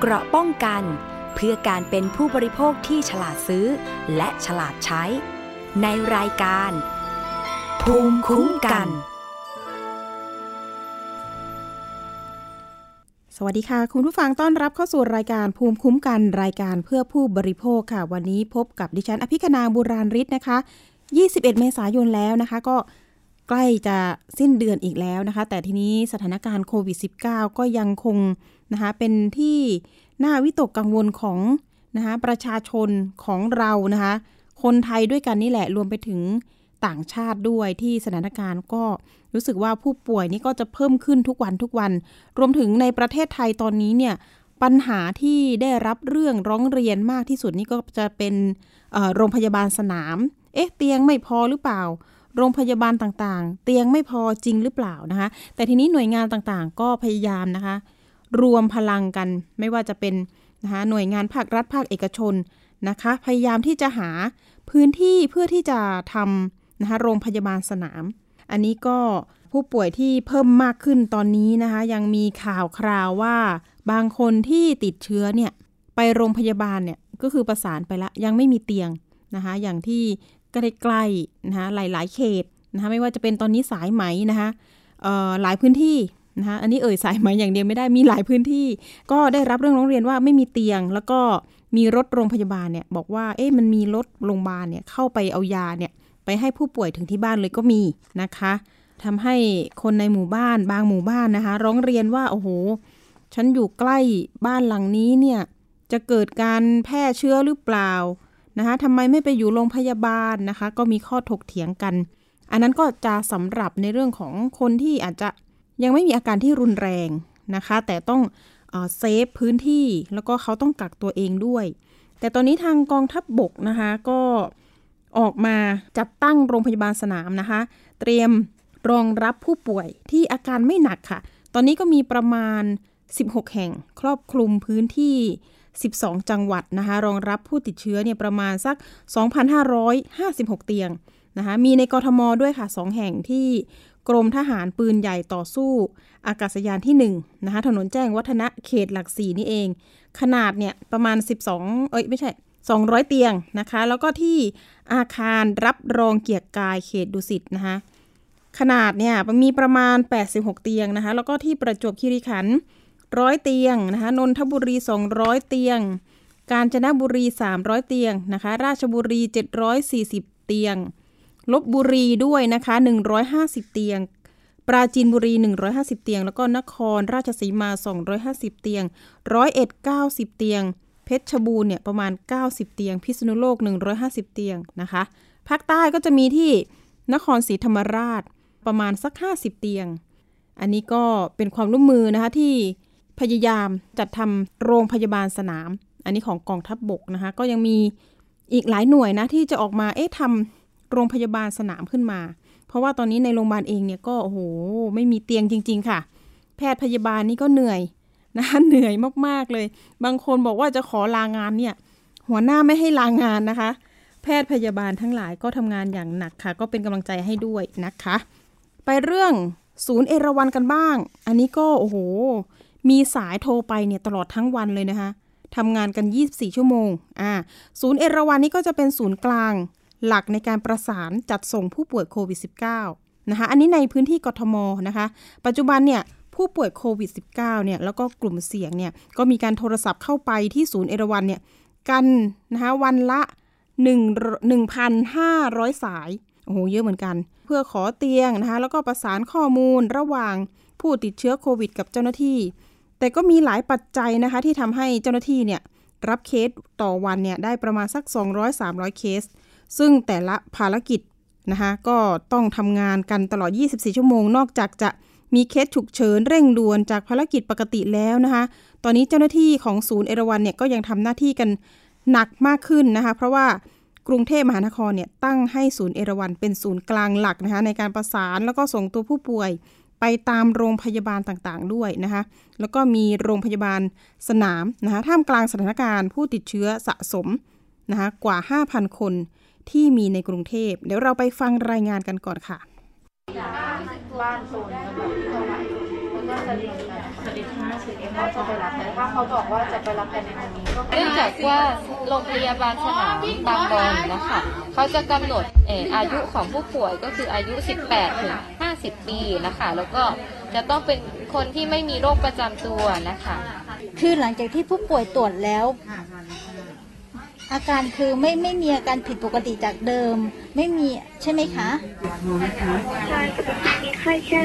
เกราะป้องกัน เพื่อการเป็นผู้บริโภคที่ฉลาดซื้อ และฉลาดใช้ ในรายการ ภูมิคุ้มกัน สวัสดีค่ะ คุณผู้ฟังต้อนรับเข้าสู่รายการภูมิคุ้มกันรายการเพื่อผู้บริโภคค่ะ วันนี้พบกับดิฉัน อภิคณาบุราริศนะคะ 21 เมษายนแล้วนะคะก็ใกล้จะสิ้นเดือนอีกแล้วนะคะ แต่ทีนี้สถานการณ์โควิด -19 ก็ยังคง นะคะเป็นที่น่าวิตกกังวลของนะคะประชาชนของเรานะคะคนไทยด้วยกันนี่แหละรวมไปถึงต่างชาติด้วยที่สถานการณ์ก็รู้สึกว่าผู้ป่วยนี่ก็จะเพิ่มขึ้นทุกวันทุกวัน รวมถึงในประเทศไทยตอนนี้เนี่ยปัญหาที่ได้รับเรื่องร้องเรียนมากที่สุดนี่ก็จะเป็นโรงพยาบาลสนาม เอ๊ะเตียงไม่พอหรือเปล่า โรงพยาบาลต่างๆ เตียงไม่พอจริงหรือเปล่านะคะ แต่ทีนี้หน่วยงานต่างๆ ก็พยายามนะคะ รวมพลังกัน ไม่ว่าจะเป็นนะคะหน่วยงานภาครัฐภาคเอกชนนะคะ พยายามที่จะหาพื้นที่เพื่อที่จะทำนะคะโรงพยาบาลสนาม อันนี้ก็ผู้ป่วยที่เพิ่มมากขึ้นตอนนี้นะคะ ยังมีข่าวคราวว่าบางคนที่ติดเชื้อเนี่ยไปโรงพยาบาลเนี่ยก็คือประสานไปละยังไม่มีเตียงนะคะ อย่างที่ใกล้ๆนะคะหลายๆเขตนะคะไม่ว่าจะเป็นตอนนี้สายไหมนะคะหลายพื้นที่ นะคะอันนี้เอ่ยสายไหมอย่างเดียวไม่ได้มีหลายพื้นที่ ก็ได้รับเรื่องร้องเรียนว่าไม่มีเตียง แล้วก็มีรถโรงพยาบาลเนี่ยบอกว่าเอ๊ะมันมีรถโรงพยาบาลเนี่ยเข้าไปเอายาเนี่ยไปให้ผู้ป่วยถึงที่บ้านเลยก็มีนะคะทำให้คนในหมู่บ้านบางหมู่บ้านนะคะ ร้องเรียนว่าโอ้โห ฉันอยู่ใกล้บ้านหลังนี้เนี่ยจะเกิดการแพร่เชื้อหรือเปล่านะคะทำไมไม่ไปอยู่โรงพยาบาลนะคะ ก็มีข้อถกเถียงกัน อันนั้นก็จะสำหรับในเรื่องของคนที่อาจจะ ยังไม่มีอาการที่รุนแรงนะคะ แต่ต้องเซฟพื้นที่แล้วก็เขาต้องกักตัวเองด้วย แต่ตอนนี้ทางกองทัพบบกนะคะก็ออกมาจัดตั้งโรงพยาบาลสนามนะคะ เตรียมรองรับผู้ป่วยที่อาการไม่หนักค่ะ ตอนนี้ก็มีประมาณ 16 แห่งครอบคลุมพื้นที่ 12 จังหวัดนะคะ รองรับผู้ติดเชื้อเนี่ยประมาณสัก 2,556 เตียงนะคะ มีในกรทมด้วยค่ะ 2 แห่งที่ กรมทหารปืนใหญ่ต่อสู้ อากาศยานที่1นะคะถนนแจ้งวัฒนะเขตหลักสี่นี่เอง ขนาดเนี่ยประมาณ 12 เอ้ยไม่ใช่ 200 เตียงนะคะ แล้วก็ที่อาคารรับรองเกียรติกายเขตดุสิตนะคะขนาดเนี่ยมีประมาณ 86 เตียงนะคะ แล้วก็ที่ประจวบคีรีขันธ์ร้อยเตียงนะคะนนทบุรี 200 เตียง กาญจนบุรี 300 เตียงนะคะ ราชบุรี 740 เตียง ลบบุรีด้วยนะคะ 150 เตียง ปราจีนบุรี 150 เตียง แล้วก็นครราชสีมา 250 เตียง ร้อยเอ็ด90 เตียง เพชรบูรณ์เนี่ยประมาณ 90 เตียง พิษณุโลก 150 เตียงนะคะ ภาคใต้ก็จะมีที่นครศรีธรรมราชประมาณสัก 50 เตียง อันนี้ก็เป็นความร่วมมือนะคะที่พยายามจัดทำโรงพยาบาลสนาม อันนี้ของกองทัพบบกนะคะ ก็ยังมีอีกหลายหน่วยนะที่จะออกมาเอ๊ะทำ โรงพยาบาลสนามขึ้นมา เพราะว่าตอนนี้ในโรงพยาบาลเองเนี่ยก็โอ้โหไม่มีเตียงจริง ๆ ค่ะ แพทย์พยาบาลนี่ก็เหนื่อยนะคะเหนื่อยมากๆเลย บางคนบอกว่าจะขอลางานเนี่ย หัวหน้าไม่ให้ลางานนะคะ แพทย์พยาบาลทั้งหลายก็ทำงานอย่างหนักค่ะ ก็เป็นกำลังใจให้ด้วยนะคะ ไปเรื่องศูนย์เอราวันกันบ้าง อันนี้ก็โอ้โห มีสายโทรไปเนี่ยตลอดทั้งวันเลยนะคะทำงานกัน 24 ชั่วโมง อ่า ศูนย์เอราวันนี่ก็จะเป็นศูนย์กลาง หลักในการประสานจัดส่งผู้ป่วยโควิด -19 นะคะ อันนี้ในพื้นที่กทมนะคะ ปัจจุบันเนี่ยผู้ป่วยโควิด -19 เนี่ยแล้วก็กลุ่มเสี่ยงเนี่ยก็มีการโทรศัพท์เข้าไปที่ศูนย์เอราวันเนี่ยกันนะคะวันละ1 1,500 สายโอ้โหเยอะเหมือนกัน เพื่อขอเตียงนะคะแล้วก็ประสานข้อมูลระหว่างผู้ติดเชื้อโควิด กับเจ้าหน้าที่ แต่ก็มีหลายปัจจัยนะคะที่ทำให้เจ้าหน้าที่เนี่ยรับเคสต่อวันเนี่ยได้ประมาณสัก 200-300 เคส ซึ่งแต่ละภารกิจนะคะก็ต้องทำงานกันตลอด 24 ชั่วโมง นอกจากจะมีเคสฉุกเฉินเร่งด่วนจากภารกิจปกติแล้วนะคะ ตอนนี้เจ้าหน้าที่ของศูนย์เอราวันเนี่ยก็ยังทำหน้าที่กันหนักมากขึ้นนะคะ เพราะว่ากรุงเทพมหานครเนี่ยตั้งให้ศูนย์เอราวันเป็นศูนย์กลางหลักนะคะในการประสานแล้วก็ส่งตัวผู้ป่วยไปตามโรงพยาบาลต่างๆ ด้วยนะคะ แล้วก็มีโรงพยาบาลสนามนะคะท่ามกลางสถานการณ์ผู้ติดเชื้อสะสมนะคะกว่า 5,000 คน ที่มีในกรุงเทพ เดี๋ยวเราไปฟังรายงานกันก่อนค่ะ บ้านโซนที่เท่าไหร่แล้วก็จะเรียนสวัสดีค่ะชื่อเอ็มเขาจะไปรับแต่ถ้าเขาบอกว่าจะไปรับภายในวันนี้ก็ เนื่องจากว่าโรงพยาบาลสนามบางบอนนะคะเขาจะกำหนดเอ่ออายุของผู้ป่วยก็คืออายุ 18 ถึง 50 ปีนะคะ แล้วก็จะต้องเป็นคนที่ไม่มีโรคประจำตัวนะคะ คือหลังจากที่ผู้ป่วยตรวจแล้ว อาการคือไม่ไม่มีอาการผิดปกติจากเดิม ไม่มีใช่ไหมคะใช่มีไข้แค่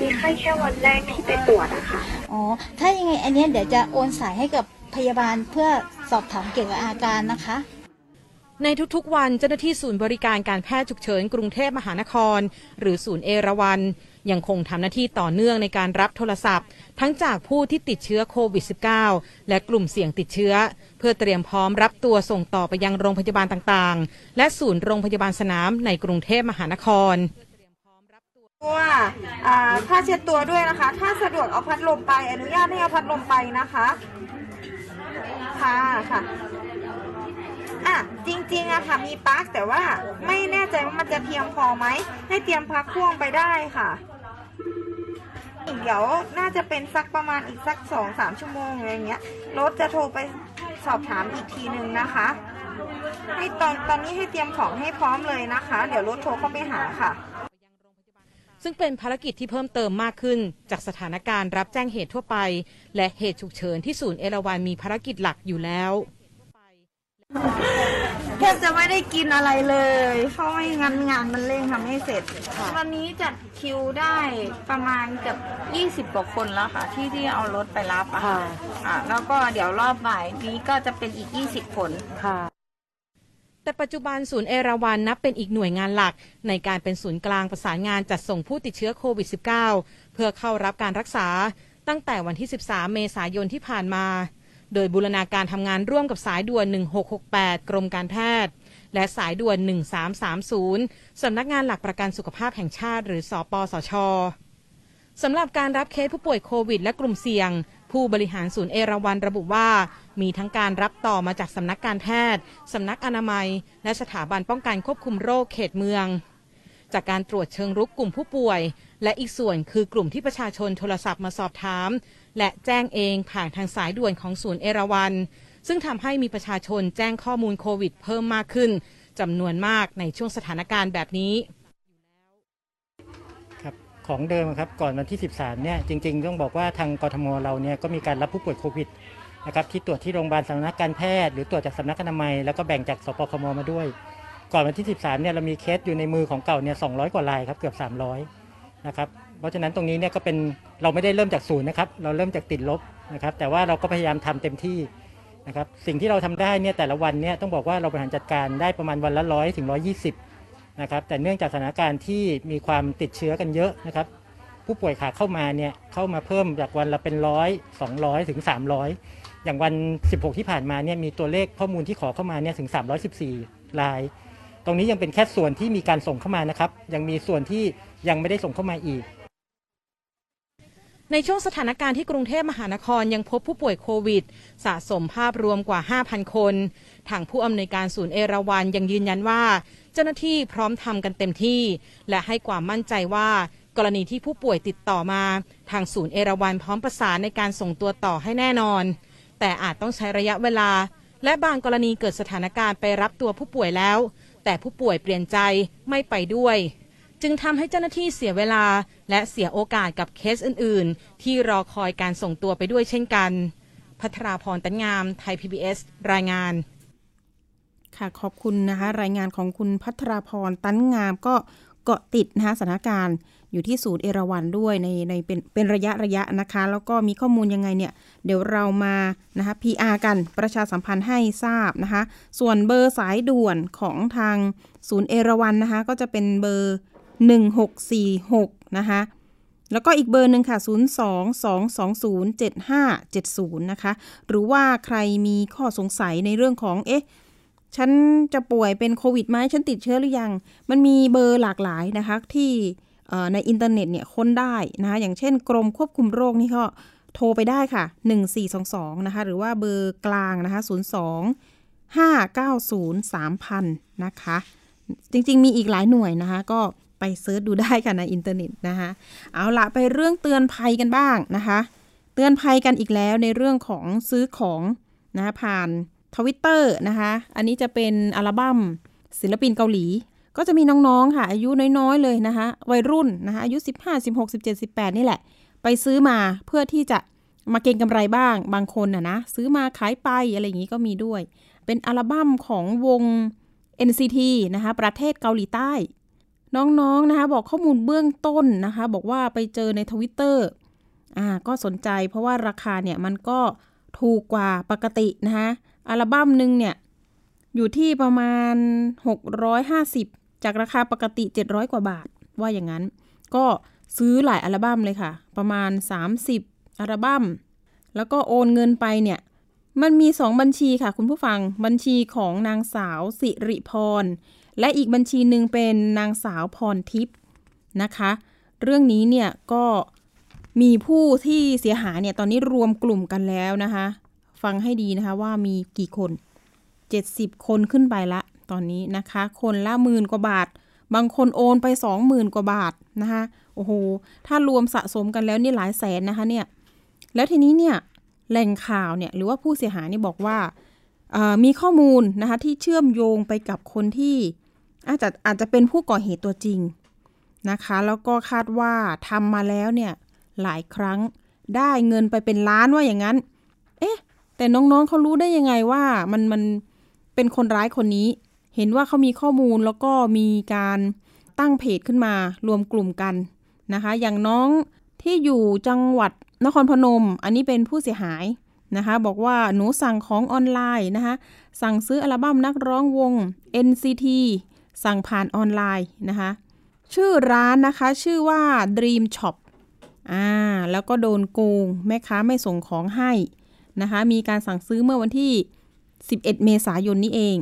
มีไข้แค่วันแรกที่ไปตรวจอะค่ะอ๋อถ้ายังไงอันเนี้ยเดี๋ยวจะโอนสายให้กับพยาบาลเพื่อสอบถามเกี่ยวกับอาการนะคะในทุกๆวันเจ้าหน้าที่ศูนย์บริการการแพทย์ฉุกเฉินกรุงเทพมหานคร หรือศูนย์เอราวัน ยังคงทำหน้าที่ต่อเนื่องในการรับโทรศัพท์ ทั้งจากผู้ที่ติดเชื้อโควิด -19 และกลุ่มเสี่ยงติดเชื้อ เพื่อเตรียมพร้อมรับตัวส่งต่อไปยังโรงพยาบาลต่างๆ และศูนย์โรงพยาบาลสนามในกรุงเทพมหานครตัวอ่าผ้าเช็ดตัวด้วยนะคะ ถ้าสะดวกเอาพัดลมไป อนุญาตให้เอาพัดลมไปนะคะค่ะค่ะอะจริงๆอะค่ะมีปลั๊กแต่ว่าไม่แน่ใจว่ามันจะเพียงพอไหม ให้เตรียมพักพ่วงไปได้ค่ะ เดี๋ยวน่าจะเป็นสักประมาณอีกสักสองสามชั่วโมงอะไรอย่างเงี้ยรถจะโทรไปสอบถามอีกทีนึงนะคะ ให้ตอนตอนนี้ให้เตรียมของให้พร้อมเลยนะคะ เดี๋ยวรถโทรเข้าไปหาค่ะ ซึ่งเป็นภารกิจที่เพิ่มเติมมากขึ้น จากสถานการณ์รับแจ้งเหตุทั่วไป และเหตุฉุกเฉินที่ศูนย์เอราวันมีภารกิจหลักอยู่แล้ว แทบจะไม่ได้กินอะไรเลย เพราะไม่งั้นงานมันเร่งทำให้เสร็จ วันนี้จัดคิวได้ประมาณเกือบ20กว่าคนแล้วค่ะ ที่ที่เอารถไปรับอะค่ะอะแล้วก็เดี๋ยวรอบบ่ายนี้ก็จะเป็นอีก 20 คนแต่ปัจจุบันศูนย์เอราวันนับเป็นอีกหน่วยงานหลัก ในการเป็นศูนย์กลางประสานงานจัดส่งผู้ติดเชื้อโควิด -19 เพื่อเข้ารับการรักษาตั้งแต่วันที่ 13 เมษายนที่ผ่านมา โดยบูรณาการทำงานร่วมกับสายด่วน 1668 กรมการแพทย์ และสายด่วน 1330 สำนักงานหลักประกันสุขภาพแห่งชาติ หรือสอปสชสำหรับการรับเคสผู้ป่วยโควิด และกลุ่มเสี่ยง ผู้บริหารศูนย์เอราวันระบุว่า มีทั้งการรับต่อมาจากสำนักการแพทย์สำนักอนามัย และสถาบันป้องกันควบคุมโรคเขตเมือง จากการตรวจเชิงรุกกลุ่มผู้ป่วย และอีกส่วนคือกลุ่มที่ประชาชนโทรศัพท์มาสอบถาม และแจ้งเองผ่านทางสายด่วนของศูนย์เอราวัน ซึ่งทำให้มีประชาชนแจ้งข้อมูลโควิดเพิ่มมากขึ้นจำนวนมากในช่วงสถานการณ์แบบนี้ครับของเดิมครับก่อนวันที่ 13 เนี่ยจริง ๆ ต้องบอกว่าทางกทมเราเนี่ยก็มีการรับผู้ป่วยโควิดนะครับที่ตรวจที่โรงพยาบาลสำนักการแพทย์ หรือตรวจจากสำนักอนามัยแล้วก็แบ่งจากสปคมมาด้วย ก่อนวันที่ 13 เนี่ยเรามีเคสอยู่ในมือของเก่าเนี่ย200 กว่ารายครับเกือบ 300 นะครับ เพราะฉะนั้นตรงนี้เนี่ยก็เป็นเราไม่ได้เริ่มจากศูนย์นะครับ เราเริ่มจากติดลบนะครับ แต่ว่าเราก็พยายามทำเต็มที่นะครับ สิ่งที่เราทำได้เนี่ยแต่ละวันเนี่ยต้องบอกว่าเราบริหารจัดการได้ประมาณวันละร้อยถึงร้อยี่สิบนะครับ แต่เนื่องจากสถานการณ์ที่มีความติดเชื้อกันเยอะนะครับ ผู้ป่วยขาเข้ามาเนี่ยเข้ามาเพิ่มจากวันละเป็นร้อยสองร้อยถึงสามร้อยอย่างวัน 16 ที่ผ่านมาเนี่ยมีตัวเลขข้อมูลที่ขอเข้ามาเนี่ยถึง 314 ราย ตรงนี้ยังเป็นแค่ส่วนที่มีการส่งเข้ามานะครับ ยังมีส่วนที่ยังไม่ได้ส่งเข้ามาอีก ในช่วงสถานการณ์ที่กรุงเทพมหานครยังพบผู้ป่วยโควิด สะสมภาพรวมกว่า 5,000 คน ทางผู้อำนวยการศูนย์เอราวันยังยืนยันว่า เจ้าหน้าที่พร้อมทำกันเต็มที่ และให้ความมั่นใจว่า กรณีที่ผู้ป่วยติดต่อมา ทางศูนย์เอราวันพร้อมประสานในการส่งตัวต่อให้แน่นอน แต่อาจต้องใช้ระยะเวลา และบางกรณีเกิดสถานการณ์ไปรับตัวผู้ป่วยแล้ว แต่ผู้ป่วยเปลี่ยนใจไม่ไปด้วย จึงทำให้เจ้าหน้าที่เสียเวลา และเสียโอกาสกับเคสอื่น ๆ ที่รอคอยการส่งตัวไปด้วยเช่นกัน พัทราพรตันงาม ไทย PBS รายงาน ค่ะขอบคุณนะคะ รายงานของคุณพัทราพรตั้นงามก็เกาะติดนะคะสถานการณ์อยู่ที่ศูนย์เอราวันด้วยในในเป็นเป็นระยะระยะนะคะ แล้วก็มีข้อมูลยังไงเนี่ย เดี๋ยวเรามานะคะ PR กันประชาสัมพันธ์ให้ทราบนะคะ ส่วนเบอร์สายด่วนของทางศูนย์เอราวันนะคะ ก็จะเป็นเบอร์ 1646 นะคะ แล้วก็อีกเบอร์หนึ่งค่ะ 022207570 นะคะ หรือว่าใครมีข้อสงสัยในเรื่องของ เอ๊ะ ฉันจะป่วยเป็นโควิดไหม ฉันติดเชื้อหรือยัง มันมีเบอร์หลากหลายนะคะที่ในอินเทอร์เน็ตเนี่ยค้นได้นะคะอย่างเช่นกรมควบคุมโรคนี่ก็โทรไปได้ค่ะ 1422 นะคะ หรือว่าเบอร์กลางนะคะ 02 590 3000 นะคะ จริง ๆ มีอีกหลายหน่วยนะคะ ก็ ไป search ดูได้ค่ะในอินเทอร์เน็ตนะคะเอาละไปเรื่องเตือนภัยกันบ้างนะคะ เตือนภัยกันอีกแล้วในเรื่องของซื้อของนะคะผ่านทวิตเตอร์นะคะ อันนี้จะเป็นอัลบั้มศิลปินเกาหลี ก็จะมีน้องๆค่ะ อายุน้อยๆเลยนะคะ วัยรุ่นนะคะอายุ 15 16 17 18 นี่แหละ ไปซื้อมาเพื่อที่จะมาเก็งกำไรบ้าง บางคนน่ะนะซื้อมาขายไปอะไรอย่างนี้ก็มีด้วย เป็นอัลบั้มของวง NCT นะคะประเทศเกาหลีใต้ น้องๆนะคะบอกข้อมูลเบื้องต้นนะคะ บอกว่าไปเจอในทวิตเตอร์อ่าก็สนใจเพราะว่าราคาเนี่ยมันก็ถูกกว่าปกตินะคะอัลบั้มหนึ่งเนี่ยอยู่ที่ประมาณ 650 จากราคาปกติ 700 กว่าบาทว่าอย่างนั้น ก็ซื้อหลายอัลบั้มเลยค่ะ ประมาณ 30 อัลบั้ม แล้วก็โอนเงินไปเนี่ยมันมีสองบัญชีค่ะคุณผู้ฟังบัญชีของนางสาวสิริพร และอีกบัญชีหนึ่งเป็นนางสาวพรทิพย์นะคะ เรื่องนี้เนี่ยก็มีผู้ที่เสียหายเนี่ยตอนนี้รวมกลุ่มกันแล้วนะคะ ฟังให้ดีนะคะว่ามีกี่คน 70 คนขึ้นไปละตอนนี้นะคะ คนละหมื่นกว่าบาท บางคนโอนไป 20,000 กว่าบาทนะคะโอ้โหถ้ารวมสะสมกันแล้วนี่หลายแสนนะคะเนี่ยแล้วทีนี้เนี่ยแหล่งข่าวเนี่ยหรือว่าผู้เสียหายนี่บอกว่ามีข้อมูลนะคะที่เชื่อมโยงไปกับคนที่ อาจจะอาจจะเป็นผู้ก่อเหตุตัวจริงนะคะ แล้วก็คาดว่าทำมาแล้วเนี่ยหลายครั้งได้เงินไปเป็นล้านว่าอย่างนั้น เอ๊ะ แต่น้องๆเขารู้ได้ยังไงว่ามันมันเป็นคนร้ายคนนี้ เห็นว่าเขามีข้อมูลแล้วก็มีการตั้งเพจขึ้นมารวมกลุ่มกันนะคะ อย่างน้องที่อยู่จังหวัดนครพนม อันนี้เป็นผู้เสียหายนะคะ บอกว่าหนูสั่งของออนไลน์นะคะ สั่งซื้ออัลบั้มนักร้องวง NCT สั่งผ่านออนไลน์นะคะ ชื่อร้านนะคะชื่อว่า Dream Shop อ่าแล้วก็โดนโกง แม่ค้าไม่ส่งของให้นะคะ มีการสั่งซื้อเมื่อวันที่ 11 เมษายนนี้เอง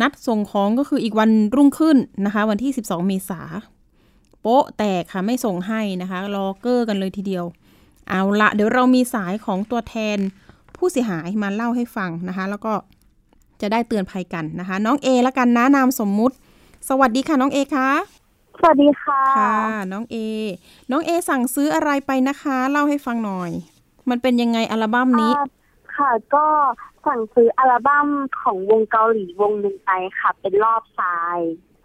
นัดส่งของก็คืออีกวันรุ่งขึ้นนะคะ วันที่ 12 เมษาโป๊ะแตกค่ะไม่ส่งให้นะคะรอเกอร์กันเลยทีเดียว เอาละเดี๋ยวเรามีสายของตัวแทนผู้เสียหายมาเล่าให้ฟังนะคะ แล้วก็จะได้เตือนภัยกันนะคะ น้องเอละกันนะนามสมมุติ สวัสดีค่ะน้องเอคะสวัสดีค่ะ ค่ะ น้องเอ น้องเอสั่งซื้ออะไรไปนะคะ เล่าให้ฟังหน่อย มันเป็นยังไงอัลบั้มนี้ ค่ะ ก็สั่งซื้ออัลบั้มของวงเกาหลีวงหนึ่งไปค่ะ เป็นรอบทราย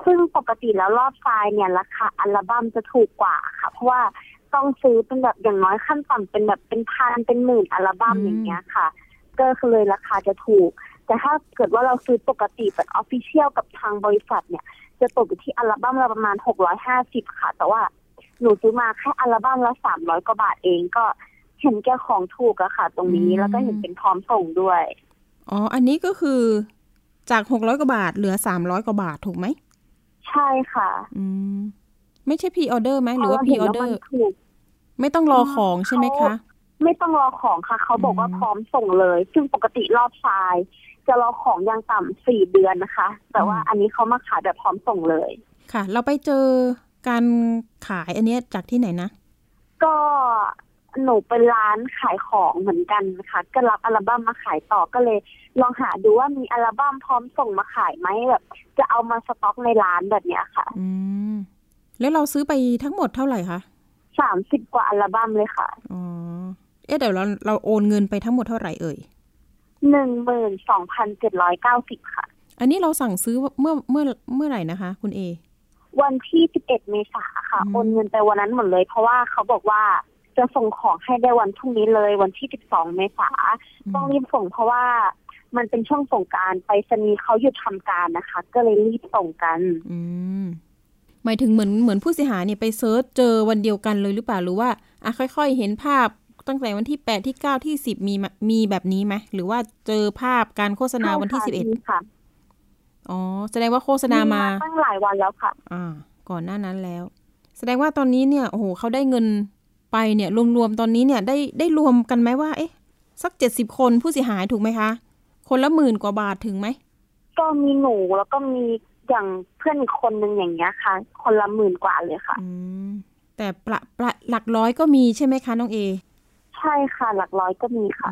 ซึ่งปกติแล้วรอบทรายเนี่ยราคาอัลบั้มจะถูกกว่าค่ะ เพราะว่าต้องซื้อเป็นแบบอย่างน้อยขั้นต่ำเป็นแบบเป็นพันเป็นหมื่นอัลบั้มอย่างเงี้ยค่ะ ก็เลยราคาจะถูก แต่ถ้าเกิดว่าเราซื้อปกติเป็น official กับทางบริษัทเนี่ย จะตกอยู่ที่อัลบั้มละประมาณหกร้อยห้าสิบค่ะ แต่ว่าหนูซื้อมาแค่อัลบั้มละสามร้อยกว่าบาทเองก็เห็นแก่ของถูกอะค่ะ ตรงนี้แล้วก็เห็นเป็นพร้อมส่งด้วย อ๋อ อันนี้ก็คือจากหกร้อยกว่าบาทเหลือสามร้อยกว่าบาทถูกไหม ใช่ค่ะ อืม ไม่ใช่พีออเดอร์ไหมหรือว่าพีออเดอร์ไม่ต้องรอของใช่ไหมคะ ไม่ต้องรอของค่ะ เขาบอกว่าพร้อมส่งเลย ซึ่งปกติรอบทราย จะรอของยังต่ำสี่เดือนนะคะ แต่ว่าอันนี้เขามาขายแบบพร้อมส่งเลย ค่ะ เราไปเจอการขายอันนี้จากที่ไหนนะ ก็หนูเป็นร้านขายของเหมือนกันนะคะก็รับอัลบั้มมาขายต่อก็เลย ลองหาดูว่ามีอัลบั้มพร้อมส่งมาขายไหมแบบ จะเอามาสต็อกในร้านแบบเนี้ยค่ะ อืมแล้วเราซื้อไปทั้งหมดเท่าไหร่คะสามสิบกว่าอัลบั้มเลยค่ะอ๋อเอ๊ะเดี๋ยวเราเราโอนเงินไปทั้งหมดเท่าไหร่เอ่ย หนึ่งหมื่นสองพันเจ็ดร้อยเก้าสิบค่ะ อันนี้เราสั่งซื้อเมื่อเมื่อเมื่อไหร่นะคะ คุณเอ วันที่สิบเอ็ดเมษาค่ะโอนเงินไปวันนั้นหมดเลย เพราะว่าเขาบอกว่าจะส่งของให้ได้วันพรุ่งนี้เลย วันที่สิบสองเมษาต้องรีบส่งเพราะว่ามันเป็นช่วงส่งการไปสนีเขาหยุดทำการนะคะ ก็เลยรีบส่งกัน อืมหมายถึงเหมือนเหมือนผู้เสียหายเนี่ยไปเซิร์ชเจอวันเดียวกันเลยหรือเปล่าหรือว่าอะค่อย ๆ เห็นภาพ ตั้งแต่วันที่แปดที่เก้าที่สิบมีมีแบบนี้ไหมหรือว่าเจอภาพการโฆษณาวันที่สิบเอ็ดค่ะ อ๋อ แสดงว่าโฆษณามาตั้งหลายวันแล้วค่ะ อ่า ก่อนหน้านั้นแล้ว แสดงว่าตอนนี้เนี่ยโอ้โหเขาได้เงินไปเนี่ยรวมๆตอนนี้เนี่ยได้ได้รวมกันไหมว่า เอ๊ะ สักเจ็ดสิบคนผู้เสียหายถูกไหมคะ คนละหมื่นกว่าบาทถึงไหมก็มีหนูแล้วก็มีอย่างเพื่อนอีกคนนึงอย่างเงี้ยค่ะ คนละหมื่นกว่าเลยค่ะ อืมแต่ประประหลักร้อยก็มีใช่ไหมคะน้องเอ ใช่ค่ะ หลักร้อยก็มีค่ะ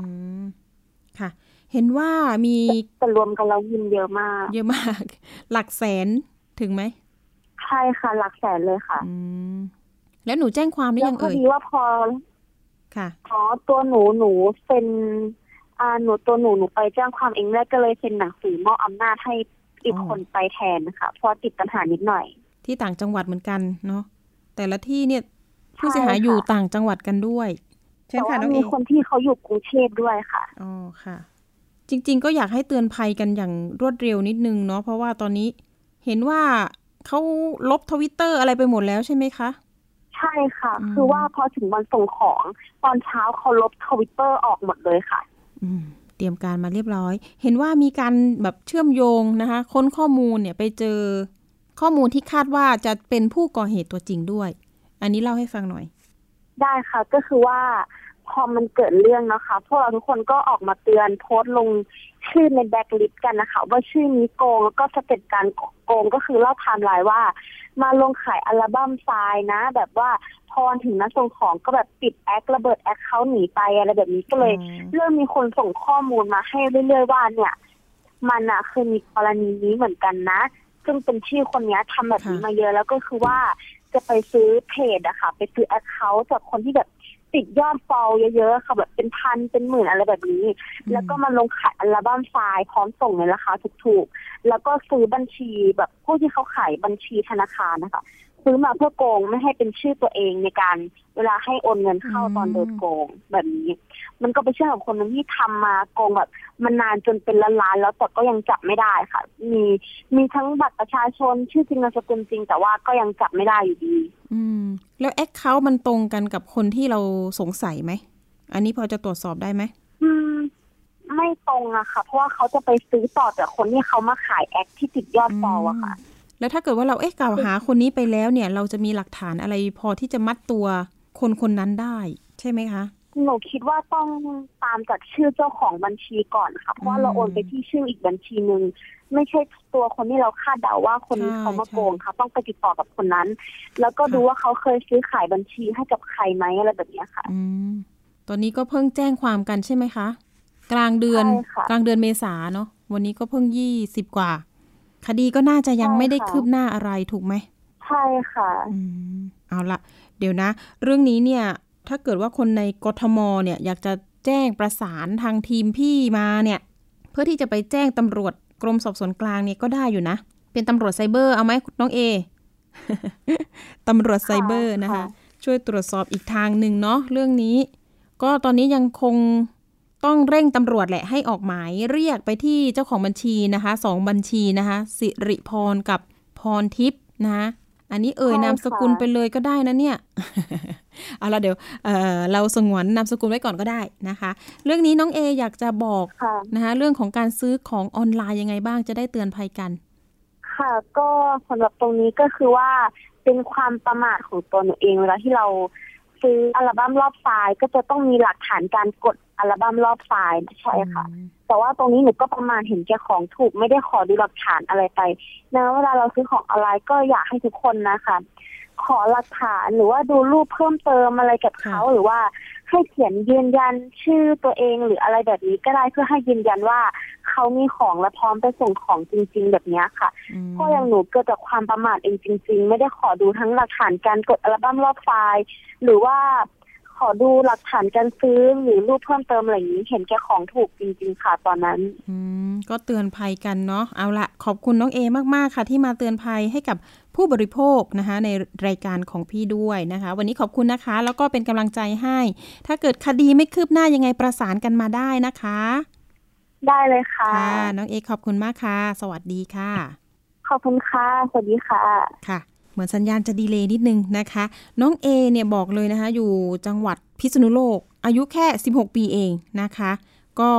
ค่ะ เห็นว่ามีแต่รวมกันแล้วยินเยอะมาก เยอะมาก หลักแสนถึงไหมใช่ค่ะ หลักแสนเลยค่ะ อืมแล้วหนูแจ้งความได้ยังเอ่ยพอดีว่าพอค่ะอ๋อตัวหนูหนูเซ็นอ่าหนูตัวหนูหนูไปแจ้งความเองแล้วก็เลยเซ็นหนังสือมอบอำนาจให้อีกอ๋อคนไปแทนนะคะเพราะติดปัญหานิดหน่อย ที่ต่างจังหวัดเหมือนกันเนาะแต่ละที่เนี่ยผู้ใช่เสียหายค่ะอยู่ต่างจังหวัดกันด้วย เช่แต่นค่ะว่าน้องเอมีคนที่เขาอยู่กรุงเทพด้วยค่ะอ๋อค่ะ จริง ๆ ก็อยากให้เตือนภัยกันอย่างรวดเร็วนิดนึงเนาะเพราะว่าตอนนี้เห็นว่าเขาลบทวิตเตอร์อะไรไปหมดแล้วใช่ไหมคะใช่ค่ะอืมคือว่าพอถึงวันส่งของตอนเช้าเขาลบทวิตเตอร์ออกหมดเลยค่ะ อืมเตรียมการมาเรียบร้อย เห็นว่ามีการแบบเชื่อมโยงนะคะ ค้นข้อมูลเนี่ยไปเจอข้อมูลที่คาดว่าจะเป็นผู้ก่อเหตุตัวจริงด้วย อันนี้เล่าให้ฟังหน่อย ได้ค่ะ ก็คือว่าพอมันเกิดเรื่องนะคะ พวกเราทุกคนก็ออกมาเตือนโพสต์ลงชื่อในแบ็กลิสต์กันนะคะ ว่าชื่อนี้โกงแล้วก็ step การโกงก็คือเล่าไทม์ไลน์ว่า มาลงขายอัลบั้มทรายนะ แบบว่าพอถึงนัดส่งของก็แบบปิดแอคระเบิดแอคเขาหนีไปอะไรแบบนี้ก็เลยอืมเริ่มมีคนส่งข้อมูลมาให้เรื่อยๆว่าเนี่ย มันอะเคยมีกรณีนี้เหมือนกันนะ ซึ่งเป็นชื่อคนเนี้ยทำแบบนี้มาเยอะแล้วก็คือว่า จะไปซื้อเพจอะค่ะ ไปซื้อ account จากคนที่แบบติดยอดฟอลเยอะๆค่ะแบบเป็นพันเป็นหมื่นอะไรแบบนี้ แล้วก็มาลงขายอัลบั้มไฟล์พร้อมส่งในราคาถูกๆ แล้วก็ซื้อบัญชีแบบผู้ที่เขาขายบัญชีธนาคารนะคะ ซื้อมาเพื่อโกงไม่ให้เป็นชื่อตัวเองในการเวลาให้โอนเงินเข้าอืมตอนโดนโกงแบบนี้ มันก็ไปเชื่อกับคนหนึงที่ทำมาโกงแบบมันนานจนเป็นล้านๆแล้วแต่ก็ยังจับไม่ได้ค่ะ มีมีทั้งบัตรประชาชนชื่อจริงนามสกุลจริง แต่ว่าก็ยังจับไม่ได้อยู่ดี อืม แล้ว account มันตรงกันกับคนที่เราสงสัยไหมอันนี้พอจะตรวจสอบได้ไหมอืมไม่ตรงอะค่ะ เพราะว่าเขาจะไปซื้อต่อจากคนที่เขามาขายแอคที่ติดยอดฟอลอะค่ะ แล้วถ้าเกิดว่าเราเอ๊ะกล่าวหาคนนี้ไปแล้วเนี่ย เราจะมีหลักฐานอะไรพอที่จะมัดตัวคนคนนั้นได้ ใช่ไหมคะหนูคิดว่าต้องตามจากชื่อเจ้าของบัญชีก่อนค่ะเพราะว่าอืมเราโอนไปที่ชื่ออีกบัญชีหนึ่งไม่ใช่ตัวคนที่เราคาดเดาว่าคนนี้ใช่เขามาใช่โกงค่ะ ต้องไปติดต่อกับคนนั้น แล้วก็ค่ะดูว่าเขาเคยซื้อขายบัญชีให้กับใครไหมอะไรแบบเนี้ยค่ะอืมตอนนี้ก็เพิ่งแจ้งความกันใช่ไหมคะ กลางเดือนใช่ค่ะกลางเดือนเมษาเนาะวันนี้ก็เพิ่งยี่สิบกว่า คดีก็น่าจะยังใช่ไม่ได้ค่ะคืบหน้าอะไรถูกไหมใช่ค่ะอืมเอาละเดี๋ยวนะ เรื่องนี้เนี่ย ถ้าเกิดว่าคนในกทมเนี่ย อยากจะแจ้งประสานทางทีมพี่มาเนี่ย เพื่อที่จะไปแจ้งตำรวจกรมสอบสวนกลางเนี่ยก็ได้อยู่นะ เป็นตำรวจไซเบอร์เอาไหมน้องเอตำรวจไซเบอร์นะคะค่ะช่วยตรวจสอบอีกทางหนึ่งเนาะเรื่องนี้ ก็ตอนนี้ยังคง ต้องเร่งตำรวจแหละให้ออกหมายเรียกไปที่เจ้าของบัญชีนะคะสองบัญชีนะคะสิริพรกับพรทิพย์นะคะอันนี้เอ่ยนามสกุลไปเลยก็ได้นะเนี่ยเอาละเดี๋ยวเเราสงวนนามสกุลไว้ก่อนก็ได้นะคะ เรื่องนี้น้องเออยากจะบอกนะคะเรื่องของการซื้อของออนไลน์ยังไงบ้างจะได้เตือนภัยกัน ค่ะ ก็สำหรับตรงนี้ก็คือว่าเป็นความประมาทของตัวหนูเองเวลาที่เรา ซื้ออัลบั้มรอบไฟล์ก็จะต้องมีหลักฐานการกดอัลบั้มรอบไฟล์ใช่ค่ะ แต่ว่าตรงนี้หนูก็ประมาณเห็นแก่ของถูกไม่ได้ขอดูหลักฐานอะไรไปนะเวลาเราซื้อของออนไลน์ก็อยากให้ทุกคนนะคะ ขอหลักฐานหรือว่าดูรูปเพิ่มเติมอะไรกับเขาค่ะหรือว่าให้เขียนยืนยันชื่อตัวเองหรืออะไรแบบนี้ก็ได้เพื่อให้ยืนยันว่าเขามีของและพร้อมไปส่งของจริง ๆ แบบเนี้ยค่ะอืมก็ยังหนูเกิดจากความประมาทเองจริง ๆ ไม่ได้ขอดูทั้งหลักฐานการกดอัลบั้มรอบไฟล์ หรือว่า ขอดูหลักฐานการซื้อหรือรูปเพิ่มเติมอะไรอย่างนี้ เห็นแก่ของถูกจริง ๆ ค่ะตอนนั้น อืมก็เตือนภัยกันเนาะเอาละขอบคุณน้องเอมากๆค่ะ ที่มาเตือนภัยให้กับผู้บริโภคนะคะ ในรายการของพี่ด้วยนะคะ วันนี้ขอบคุณนะคะ แล้วก็เป็นกำลังใจให้ ถ้าเกิดคดีไม่คืบหน้ายังไงประสานกันมาได้นะคะ ได้เลยค่ะค่ะน้องเอขอบคุณมากค่ะ สวัสดีค่ะ ขอบคุณค่ะสวัสดีค่ะค่ะ เหมือนสัญญาณจะดีเลย์นิดนึงนะคะ น้องเอเนี่ยบอกเลยนะคะ อยู่จังหวัดพิษณุโลก อายุแค่ 16 ปีเองนะคะ ก็